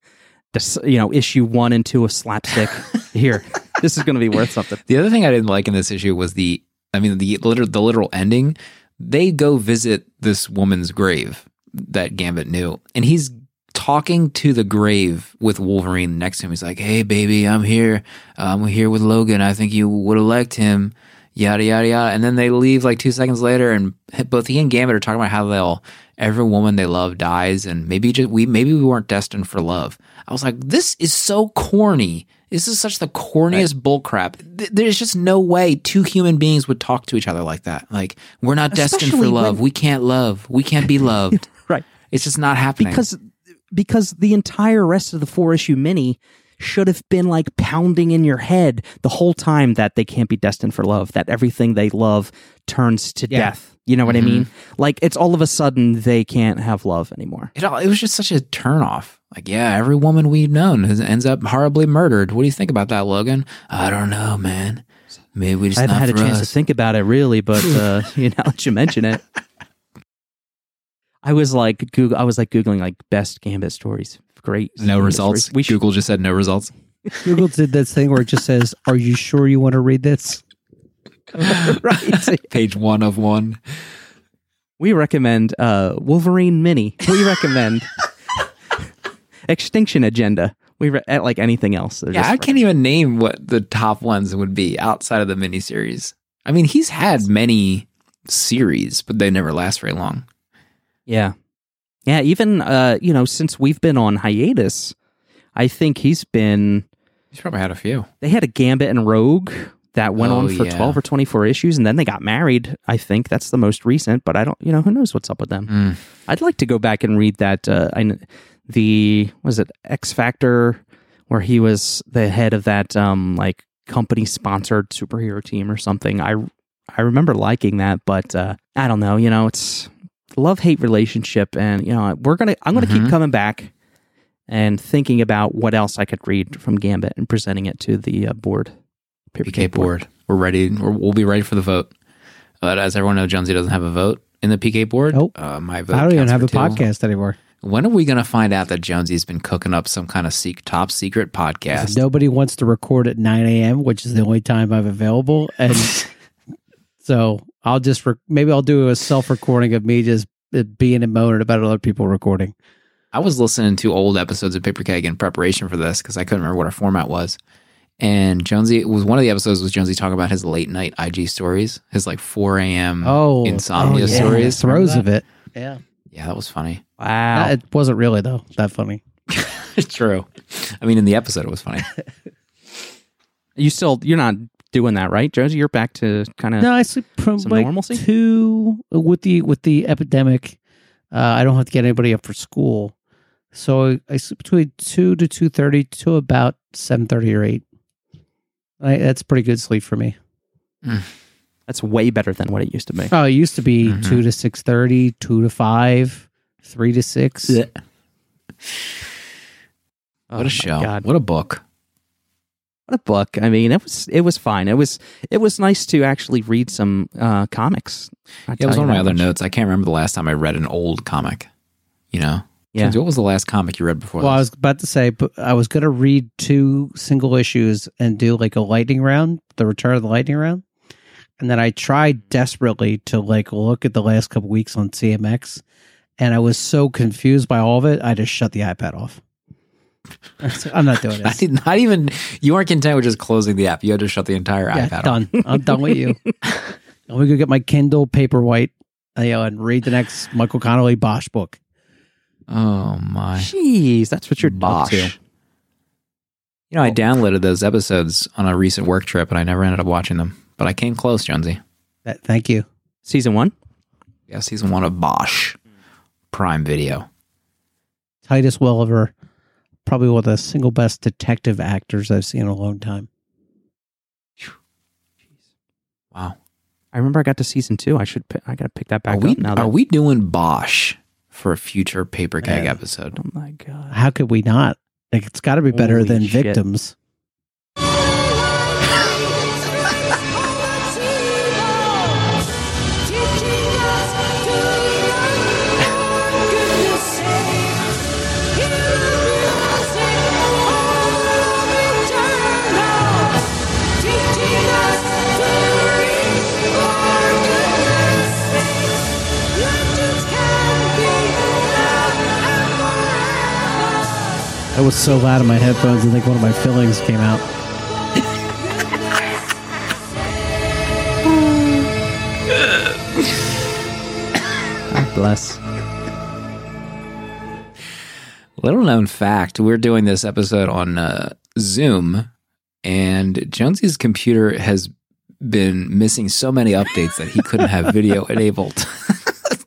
Just you know, issue one and two of slapstick. Here, this is going to be worth something. The other thing I didn't like in this issue was the, I mean, the literal, the literal ending. They go visit this woman's grave that Gambit knew, and he's talking to the grave with Wolverine next to him. He's like, "Hey, baby, I'm here. I'm here with Logan. I think you would liked him." Yada yada yada. And then they leave like two seconds later, and both he and Gambit are talking about how they'll every woman they love dies, and maybe just we maybe we weren't destined for love. I was like, this is so corny. This is such the corniest bullcrap. Th- There's just no way two human beings would talk to each other like that. Like, we're not destined for love. when- we can't love. We can't be loved. Right. It's just not happening. because because the entire rest of the four issue mini should have been like pounding in your head the whole time that they can't be destined for love that everything they love turns to Yeah. death you know what Mm-hmm. i mean like it's all of a sudden they can't have love anymore it, all, it was just such a turnoff. Like, yeah, every woman we've known has, ends up horribly murdered. What do you think about that, Logan? I don't know, man. Maybe we just i haven't had a for chance us. to think about it really but uh you know that you mention it i was like google i was like googling like best gambit stories great No Gambit results. stories. we should Google just said no results. Google did this thing where it just says, Are you sure you want to read this? right Page one of one. We recommend uh, Wolverine Mini. We recommend Extinction Agenda. We re- at like anything else. They're Yeah, just I can't even name what the top ones would be outside of the miniseries. I mean, he's had many series, but they never last very long. Yeah, yeah. Even uh, you know, since we've been on hiatus, I think he's been. He's probably had a few. They had a Gambit and Rogue that went Oh, on for yeah. twelve or twenty four issues, and then they got married. I think that's the most recent, but I don't. You know, who knows what's up with them? Mm. I'd like to go back and read that. Uh, I, the was it X Factor, where he was the head of that um like company sponsored superhero team or something. I I remember liking that, but uh, I don't know. You know, it's love hate relationship, and you know we're gonna I'm gonna Mhm. keep coming back and thinking about what else I could read from Gambit and presenting it to the uh, board. Paper PK Cake board. We're ready. We're, we'll be ready for the vote. But as everyone knows, Jonesy doesn't have a vote in the PK board. Nope. Uh, my vote. I don't even have for a two. podcast anymore. When are we going to find out that Jonesy's been cooking up some kind of sec- top secret podcast? Nobody wants to record at 9 a.m., which is the only time I'm available. And so I'll just, re- maybe I'll do a self recording of me just uh, being and moaning about other people recording. I was listening to old episodes of Paper Keg in preparation for this because I couldn't remember what our format was. And Jonesy it was one of the episodes was Jonesy talking about his late night IG stories, his like 4 a.m. Oh, insomnia oh, yeah. stories. Throws of it. Yeah. Yeah, that was funny. Wow. Uh, It wasn't really, though, that funny. True. I mean, in the episode, it was funny. you still you're not doing that, right, Josie? You're back to kind of No, I sleep from Some like normalcy? two with the with the epidemic. Uh, I don't have to get anybody up for school, so I, I sleep between two to two thirty to about seven thirty or eight. I, that's pretty good sleep for me. That's way better than what it used to be. Oh, it used to be Mhm. two to six thirty, two to five, three to six. Oh what my a show. God. What a book. What a book! I mean, it was it was fine. It was it was nice to actually read some uh, comics. Yeah, it was one of my that other notes. I can't remember the last time I read an old comic. You know? Yeah. Jonesy, What was the last comic you read before Well, I was about to say, but I was going to read two single issues and do like a lightning round, the return of the lightning round. And then I tried desperately to like look at the last couple weeks on CMX, and I was so confused by all of it, I just shut the iPad off. I'm not doing I this. did not even. You weren't content with just closing the app. You had to shut the entire Yeah, iPad off. done. I'm done with you. I'm gonna go get my Kindle Paperwhite you know, and read the next Michael Connelly Bosch book. Oh my! Jeez, that's what you're Bosch. up to. You know, I oh. downloaded those episodes on a recent work trip, and I never ended up watching them. But I came close, Jonesy. That, thank you. Season one. Yeah, season one of Bosch, Prime Video. Titus Welliver, probably one of the single best detective actors I've seen in a long time. Wow. I remember I got to season two. I should. pi- I got to pick that back Are we up now. That, are we doing Bosch for a future paper keg Yeah. episode? Oh my god! How could we not? Like, it's got to be better Holy than shit. Victims. I was so loud in my headphones, I think one of my fillings came out. God bless. Little known fact: we're doing this episode on uh, Zoom, and Jonesy's computer has been missing so many updates that he couldn't have video enabled.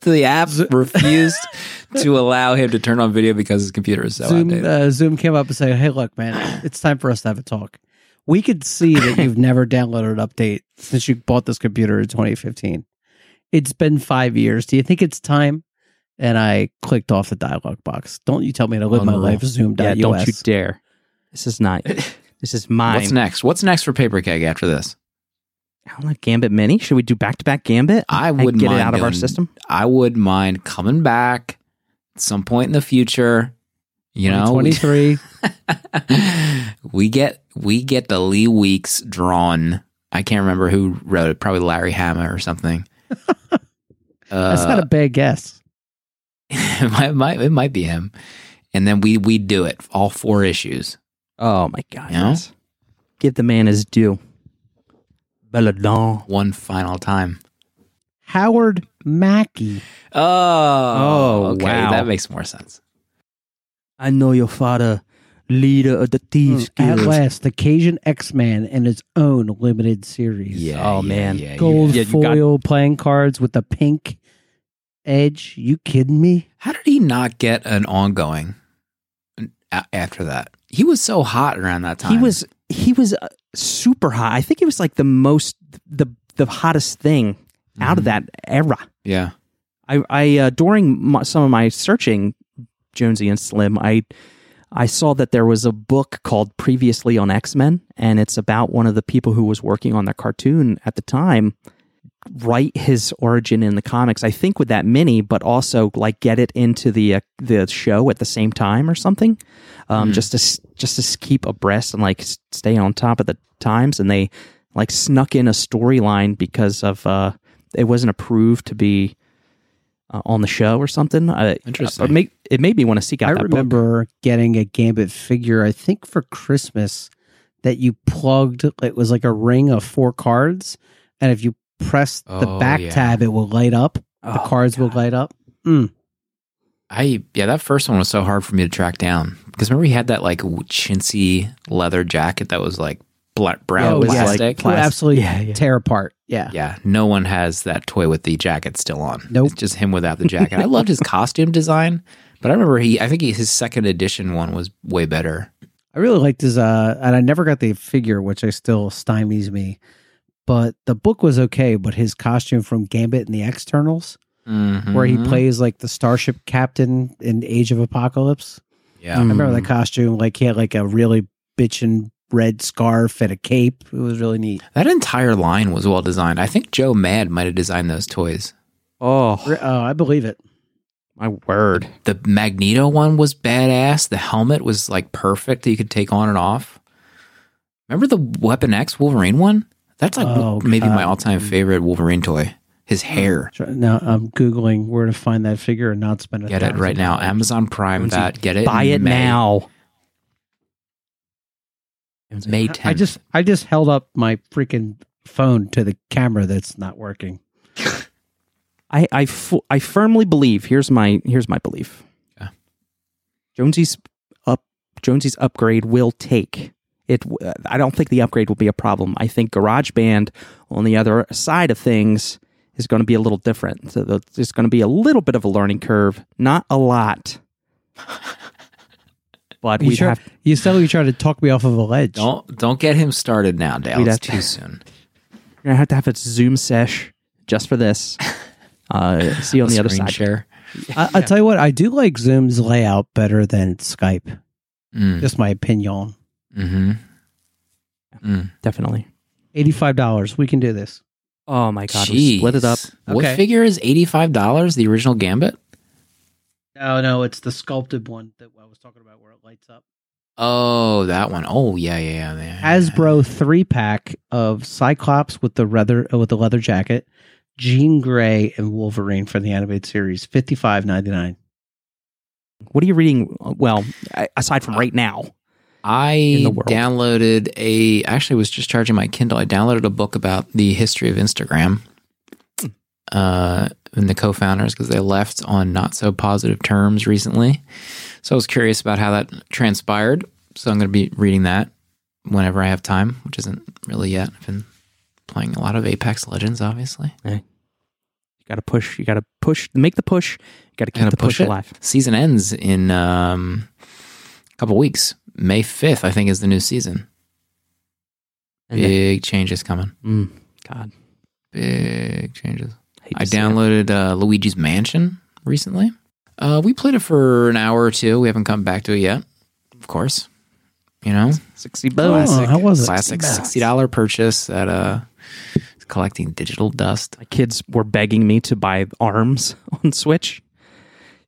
the app refused to allow him to turn on video because his computer is so Zoom, outdated. uh, Zoom came up and said, "Hey, look, man, it's time for us to have a talk. We could see that you've never downloaded an update since you bought this computer in 2015. It's been five years. Do you think it's time?" And I clicked off the dialog box. Don't you tell me to live my Unreal. life Zoom.us. Yeah, don't you dare. This is not. This is mine. What's next? What's next for paper keg after this? I don't like Gambit Mini. Should we do back to back Gambit? I wouldn't get mind it out of our system. I would mind coming back at some point in the future. You know, 23. we get we get the Lee Weeks drawn. I can't remember who wrote it. Probably Larry Hama or something. That's Uh, not a bad guess. it, might, might- it might be him. And then we we do it all four issues. Oh my god! You know? Give the man his due. Belladon. one final time. Howard Mackie. Oh, Oh, okay, wow. that makes more sense. I know your father, leader of the thieves Mm, At last, the Cajun X Man in his own limited series. Yeah. Oh, yeah, man. yeah, Gold Yeah, you got- foil playing cards with the pink edge. You kidding me? How did he not get an ongoing after that? He was so hot around that time. He was he was uh, super hot. I think he was like the most the the hottest thing out of that era. Yeah. I I uh, during my, some of my searching Jonesy and Slim, I I saw that there was a book called Previously on X Men, and it's about one of the people who was working on the cartoon at the time. Write his origin in the comics, I think, with that mini, but also like get it into the uh, the show at the same time or something, um, just to just to keep abreast and like stay on top of the times. And they like snuck in a storyline because of uh, it wasn't approved to be uh, on the show or something. Uh, Interesting. It made, it made me want to seek out I that book. remember getting a Gambit figure, I think for Christmas, that you plugged, it was like a ring of four cards. And if you press the Oh, back yeah. tab, it will light up. The Oh, cards will light up. I yeah, that first one was so hard for me to track down because remember he had that like chintzy leather jacket that was like black brown Yeah, it was plastic. like- It would absolutely Yeah, yeah. tear apart. Yeah. yeah, no one has that toy with the jacket still on. Nope. it's just him without the jacket. I loved his costume design, but I remember he. I think he, his second edition one was way better. I really liked his uh and I never got the figure, which I still stymies me. But the book was okay, but his costume from Gambit and the Externals, where he Mhm. plays like the starship captain in Age of Apocalypse. Yeah, I remember that costume, like he had like a really bitchin' red scarf and a cape. It was really neat. That entire line was well designed. I think Joe Mad might have designed those toys. Oh, Oh, I believe it. my word. The Magneto one was badass. The helmet was like perfect that you could take on and off. Remember the Weapon X Wolverine one? That's like Oh, maybe my all time favorite Wolverine toy. His uh, hair. Now I'm googling where to find that figure and not spend a Get it right now. Amazon Prime that. Get it. Buy it May. now. May 10th. I just I just held up my freaking phone to the camera that's not working. I I, fu- I firmly believe. Here's my here's my belief. Okay. Jonesy's up Jonesy's upgrade will take it. I don't think the upgrade will be a problem. I think GarageBand on the other side of things is going to be a little different. So there's going to be a little bit of a learning curve, not a lot. But You, we have you still you try to talk me off of a ledge. don't don't get him started now, Dale. We'd It's have to- too soon. you're gonna have to have a Zoom sesh just for this. Uh, see you on the other Screen side. share. I, I'll tell you what, I do like Zoom's layout better than Skype. Mm. Just my opinion. hmm Definitely. Eighty-five dollars. We can do this. Oh my god, we split it up. What Okay. figure is eighty five dollars? The original Gambit. No, no, it's the sculpted one that I was talking about where it lights up. Oh, that one. Oh, yeah, yeah, yeah. yeah. Hasbro three pack of Cyclops with the leather uh, with the leather jacket, Jean Grey, and Wolverine for the animated series. Fifty five ninety nine. What are you reading? Well, aside from right now, I downloaded a. Actually, was just charging my Kindle. I downloaded a book about the history of Instagram. Uh, and the co-founders because they left on not so positive terms recently. So I was curious about how that transpired. So I'm going to be reading that whenever I have time, which isn't really yet. I've been playing a lot of Apex Legends, obviously. you got to push. You got to push. Make the push. You got to keep the push, push alive. Season ends in um, a couple weeks. May 5th, I think, is the new season. And then- Big changes coming. Mm, God, Big changes. Hate I to see it. downloaded uh, Luigi's Mansion recently. Uh, we played it for an hour or two. We haven't come back to it yet, of course. You know, sixty bucks. how was it? classic sixty dollar purchase at uh, collecting digital dust. My kids were begging me to buy Arms on Switch,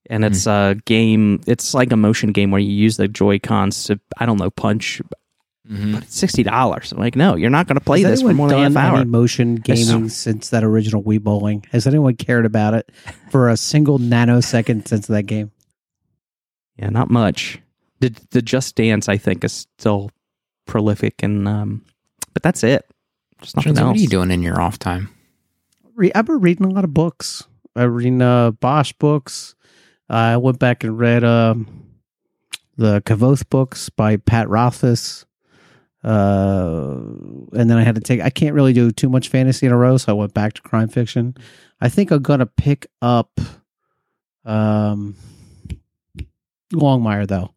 and it's Hmm. a game. It's like a motion game where you use the Joy Cons to I don't know punch. Mhm. But it's sixty dollars. I'm like, no, you're not going to play Has this for more than a half hour. any motion gaming since that original Wii bowling? Has anyone cared about it for a single nanosecond since that game? Yeah, not much. The the Just Dance I think is still prolific and um but that's it. Just nothing Jonesy, else. what are you doing in your off time? Re- I've been reading a lot of books. I've reading uh, Bosch books. I went back and read um, the Kvothe books by Pat Rothfuss. Uh, and then I had to take. I can't really do too much fantasy in a row, so I went back to crime fiction. I think I'm gonna pick up um, Longmire though.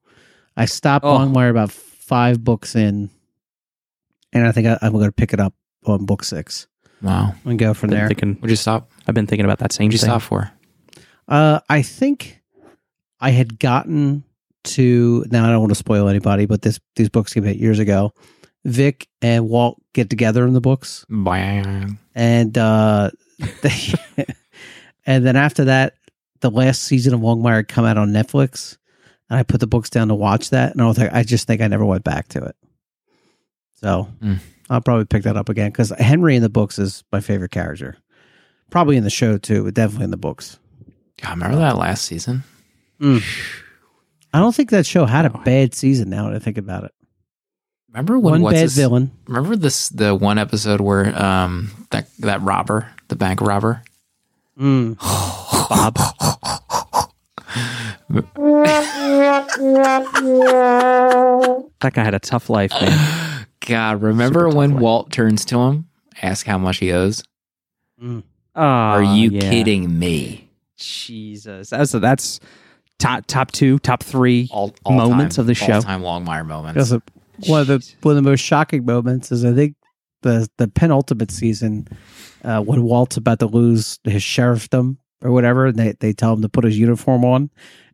I stopped Oh. Longmire about five books in, and I think I, I'm gonna pick it up on book six Wow. and go from there. thinking What'd you stop? I've been thinking about that same What'd you thing. stop for? Uh, I think I had gotten to. Now I don't want to spoil anybody, but this these books came out years ago. Vic and Walt get together in the books, Bang. and uh, they, and then after that, the last season of Longmire had come out on Netflix, and I put the books down to watch that, and I was like, I just think I never went back to it. So Mm. I'll probably pick that up again because Henry in the books is my favorite character. Probably in the show too, but definitely in the books. God, remember that last season? I don't think that show had a bad season. Now that I think about it, Remember when one what's bad his- villain. Remember this the one episode where um that that robber, the bank robber, Mm. Bob. that guy had a tough life, man. God, remember Super tough when. Walt turns to him, ask how much he owes? Oh, Are you kidding me? Jesus, that's that's top top two, top three All, moments of the show. All-time Longmire moments. Because of- one of the one of the most shocking moments is I think the the penultimate season uh, when Walt's about to lose his sheriffdom or whatever, and they they tell him to put his uniform on,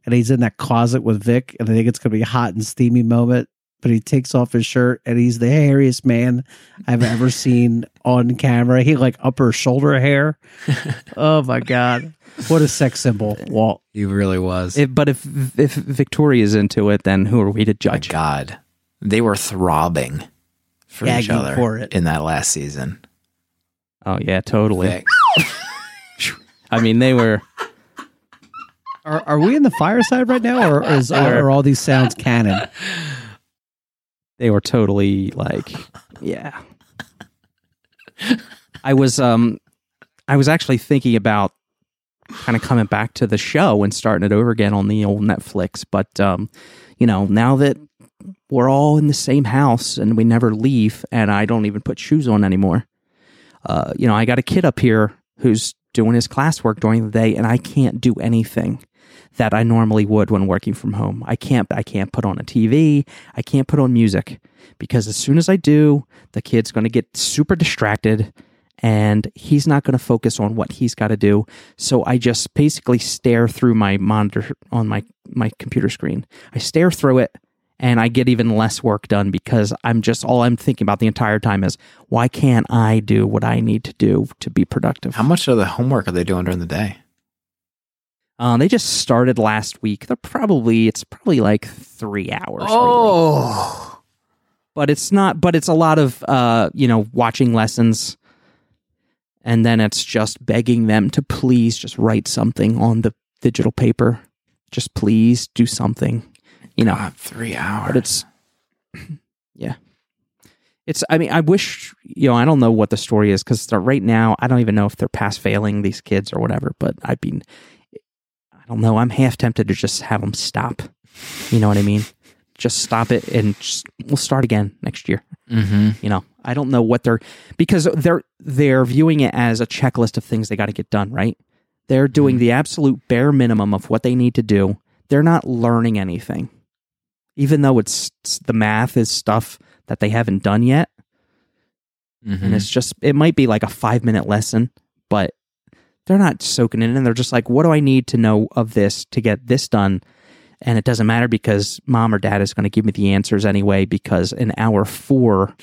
and he's in that closet with Vic, and I think it's gonna be a hot and steamy moment, but he takes off his shirt and he's the hairiest man I've ever seen on camera. He like upper shoulder hair. oh my god. What a sex symbol, Walt. He really was. If, but if if Victoria's into it, then who are we to My judge? God, they were throbbing for each other for it. in that last season. Oh yeah, totally. I mean, they were. Are, are we in the fireside right now, or is are all these sounds canon? They were totally like yeah. I was um i was actually thinking about kind of coming back to the show and starting it over again on the old netflix but um you know now that we're all in the same house and we never leave and i don't even put shoes on anymore uh you know i got a kid up here who's doing his classwork during the day and i can't do anything that I normally would when working from home. I can't I can't put on a TV, I can't put on music because as soon as I do, the kid's going to get super distracted and he's not going to focus on what he's got to do. So I just basically stare through my monitor on my my computer screen. I stare through it and I get even less work done because I'm just all I'm thinking about the entire time is why can't I do what I need to do to be productive? How much of the homework are they doing during the day? Uh, they just started last week. They're probably it's probably like three hours. really. Oh, but it's not. But it's a lot of uh, you know watching lessons, and then it's just begging them to please just write something on the digital paper. Just please do something. You know, God, three hours. but it's yeah. It's. I mean, I wish you know. I don't know what the story is because right now I don't even know if they're past failing these kids or whatever. But I've been. I don't know. I'm half tempted to just have them stop. You know what I mean? Just stop it and just, we'll start again next year. mm-hmm. You know, I don't know what they're because they're they're viewing it as a checklist of things they got to get done. Right? They're doing the absolute bare minimum of what they need to do. They're not learning anything, even though it's, it's the math is stuff that they haven't done yet Mm-hmm. and it's just it might be like a five minute lesson but they're not soaking it. In they're just like what do i need to know of this to get this done? And it doesn't matter because mom or dad is going to give me the answers anyway because in hour four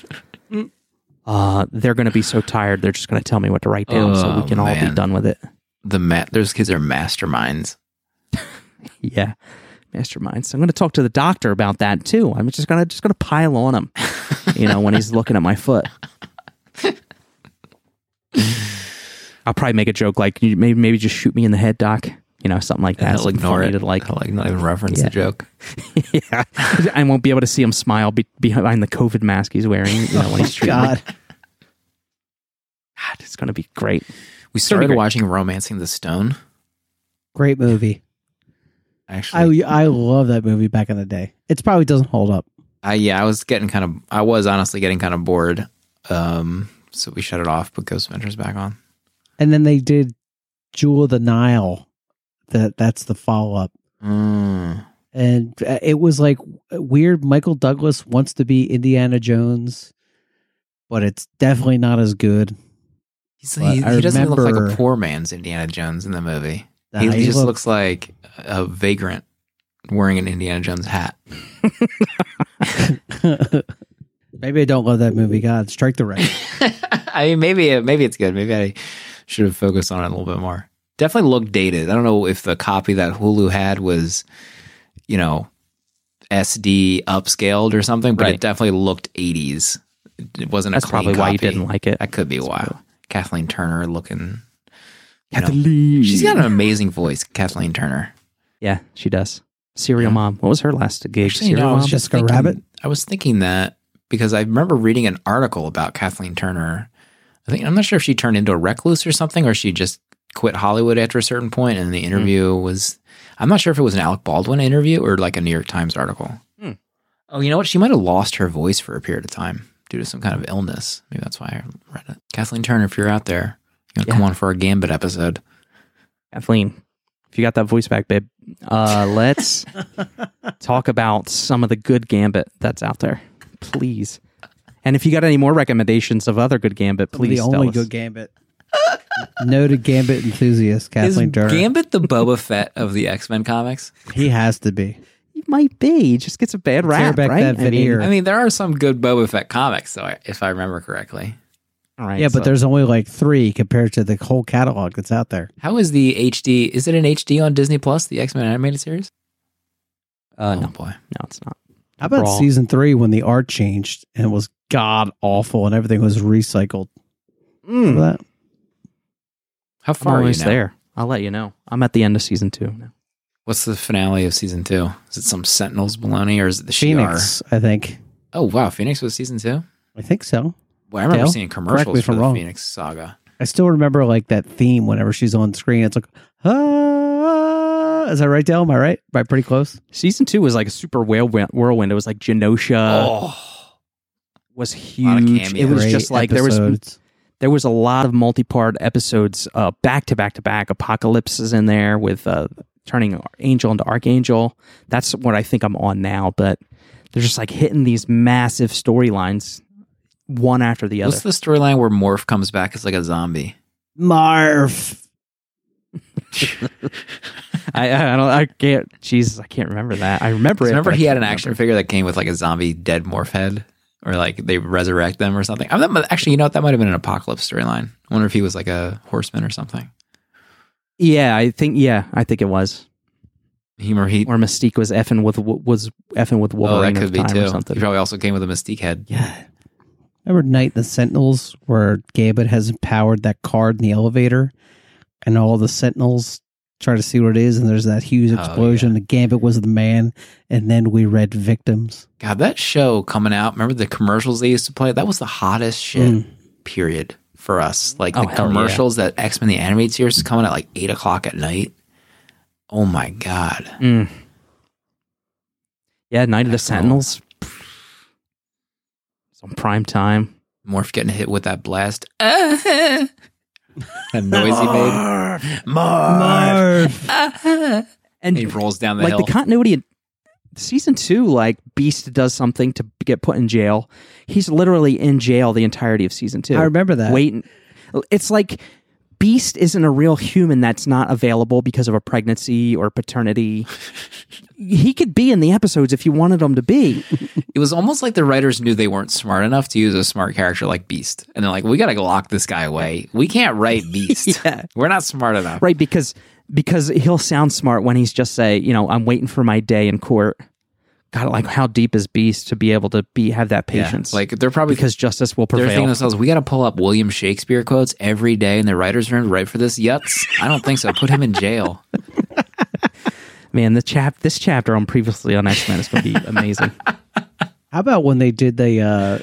uh, they're going to be so tired they're just going to tell me what to write down so Oh, we can all be done with it. The ma- those kids are masterminds. yeah masterminds. So i'm going to talk to the doctor about that too. I'm just going to just going to pile on him you know when he's looking at my foot i'll probably make a joke like maybe maybe just shoot me in the head doc you know something like that I'll Something ignore funny it. to like I'll like not even reference Yeah. the joke. yeah i won't be able to see him smile be- behind the covid mask he's wearing you know when he's treating me. God, God, it's going to be great We started great. watching Romancing the Stone. great movie. Actually, I I love that movie back in the day. It probably doesn't hold up. I yeah, I was getting kind of, I was honestly getting kind of bored. Um, so we shut it off, put Ghost Adventures back on. And then they did Jewel of the Nile. That that's the follow up. Mm. and uh, it was like weird. Michael Douglas wants to be Indiana Jones, but it's definitely not as good. He, he doesn't look like a poor man's Indiana Jones in the movie. He, he he just looked- looks like a vagrant wearing an Indiana Jones hat. Maybe I don't love that movie. God, strike the right. I mean, maybe maybe it's good. Maybe I should have focused on it a little bit more. Definitely looked dated. I don't know if the copy that Hulu had was, you know, SD upscaled or something, but Right. it definitely looked 80s. It wasn't that's a clean probably why you didn't like it That could be why. Kathleen Turner looking. you know, Kathleen. she's got an amazing voice, Kathleen Turner. yeah she does serial Yeah. mom what was her last gig Actually, serial I was mom just Jessica thinking- Rabbit? I was thinking that because I remember reading an article about Kathleen Turner. I think I'm not sure if she turned into a recluse or something, or she just quit Hollywood after a certain point, and the interview was. I'm not sure if it was an Alec Baldwin interview or like a New York Times article. Hmm. Oh, you know what? She might have lost her voice for a period of time due to some kind of illness. Maybe that's why I read it. Kathleen Turner, if you're out there, you want to Yeah. come on for a Gambit episode? Kathleen, if you got that voice back, babe, uh, let's talk about some of the good Gambit that's out there, please. And if you got any more recommendations of other good Gambit, please the tell only us. good Gambit. Noted Gambit enthusiast, Kathleen Is Turner. Gambit the Boba Fett of the X Men comics? he has to be. he might be. He just gets a bad Tear rap, back right? that I mean, veneer. I mean, there are some good Boba Fett comics, though, if I remember correctly. all right, yeah, but so- there's only like three compared to the whole catalog that's out there. How is the HD? Is it an HD on Disney Plus, the X Men animated series? uh, oh no, boy, no, it's not. How about Raw. season three when the art changed and it was god awful and everything was recycled? Remember that? how far are you now? there. I'll let you know. I'm at the end of season two now. What's the finale of season two? Is it some Sentinels baloney or is it the Shi'ar? Phoenix, I think. Oh wow, Phoenix was season two. I think so. Well, I remember Dale, seeing commercials for the wrong. Phoenix saga. I still remember like that theme whenever she's on screen. It's like, ah, is that right, Dale? Am I right? Am I pretty close? Season two was like a super whirlwind. whirlwind. It was like Genosha oh, was huge. It was Great just like there was episodes. there was a lot of multi-part episodes uh, back to back to back. Apocalypse is in there with uh, turning Angel into Archangel. That's what I think I'm on now. But they're just like hitting these massive storylines one after the other. what's the storyline where Morph comes back as like a zombie? Marv. I, I don't. I can't. Jesus, I can't remember that. I remember it. Remember but I he had can't an remember. action figure that came with like a zombie dead Morph head, or like they resurrect them or something. I mean, actually, you know what? That might have been an apocalypse storyline. I wonder if he was like a horseman or something. Yeah, I think. Yeah, I think it was. He or he. Or Mystique was effing with was effing with Oh, Wolverine that at could the be time too. or something. He probably also came with a Mystique head. Yeah. Remember Night the Sentinels where Gambit has empowered that card in the elevator and all the Sentinels try to see what it is and there's that huge Oh, explosion. The Gambit was the man and then we read victims. God, that show coming out. Remember the commercials they used to play? That was the hottest shit. Mm. Period for us. Like Oh, the hell yeah. commercials that X Men the animated series is coming at like eight o'clock at night. Oh my god! Mm. Yeah, Night of the Sentinels. It's on prime time. Morph getting hit with that blast. that noise he made. Morph. Marv. Uh-huh. And He rolls down the like hill. the continuity in season two, like Beast does something to get put in jail. He's literally in jail the entirety of season two. I remember that. Waiting. It's like Beast isn't a real human that's not available because of a pregnancy or paternity. he could be in the episodes if you wanted him to be. it was almost like the writers knew they weren't smart enough to use a smart character like Beast, and they're like, "We got to lock this guy away. We can't write Beast. Yeah. We're not smart enough." right because because he'll sound smart when he's just say you know i'm waiting for my day in court god like how deep is beast to be able to be have that Yeah. patience Like they're probably because justice will They're thinking prevail themselves, we got to pull up William Shakespeare quotes every day in the writer's room to write for this. Yuts. I don't think so. Put him in jail. man the chap this chapter on previously on x-men is going to be amazing How about when they did the uh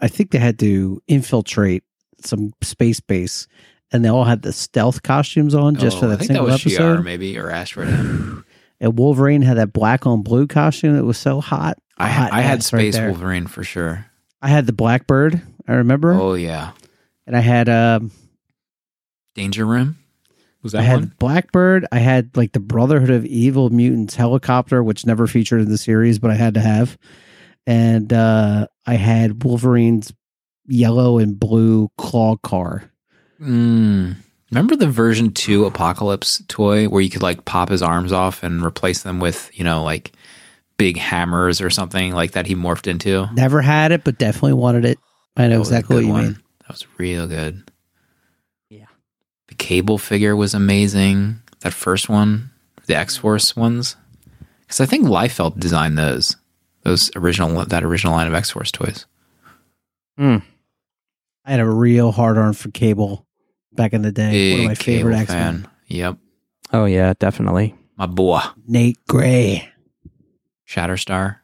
I think they had to infiltrate some space base and they all had the stealth costumes on just for Oh, I that think single that was episode. Shi'ar, maybe, or Ashford. I, And Wolverine had that black on blue costume that was so hot. Hot I had ass right Space. Wolverine for sure. I had the Blackbird, I remember. Oh, yeah. And I had um Danger Room? Was I that had one? Blackbird. I had like the Brotherhood of Evil Mutants helicopter, which never featured in the series, but I had to have. And uh I had Wolverine's yellow and blue claw car. Mm. Remember the version 2 Apocalypse toy where you could like pop his arms off and replace them with, you know, like big hammers or something like that he morphed into? Never had it, but definitely wanted it. I know was a exactly what you one. mean. That was real good. Yeah. The cable figure was amazing. That first one, the X Force ones, because I think Liefeld designed those, those original that original line of X Force toys. Hmm. I had a real hard on for Cable back in the day. Big One of my favorite X Men. Yep, oh yeah definitely my boy, Nate Gray. Shatterstar.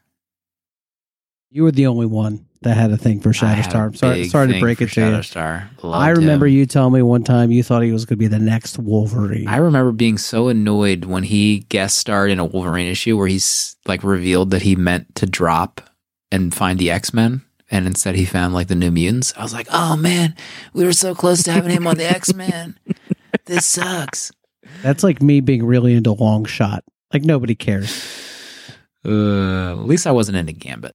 You were the only one that had a thing for I had a Shatterstar. I'm sorry, big sorry to break it to you. Shatterstar. Loved I remember him. you telling me one time you thought he was going to be the next Wolverine. I remember being so annoyed when he guest starred in a Wolverine issue where he's like revealed that he meant to drop and find the X Men, and instead he found like the New Mutants. I was like, oh man, we were so close to having him on the X Men. This sucks. That's like me being really into Longshot. Like nobody cares. Uh, at least I wasn't into Gambit.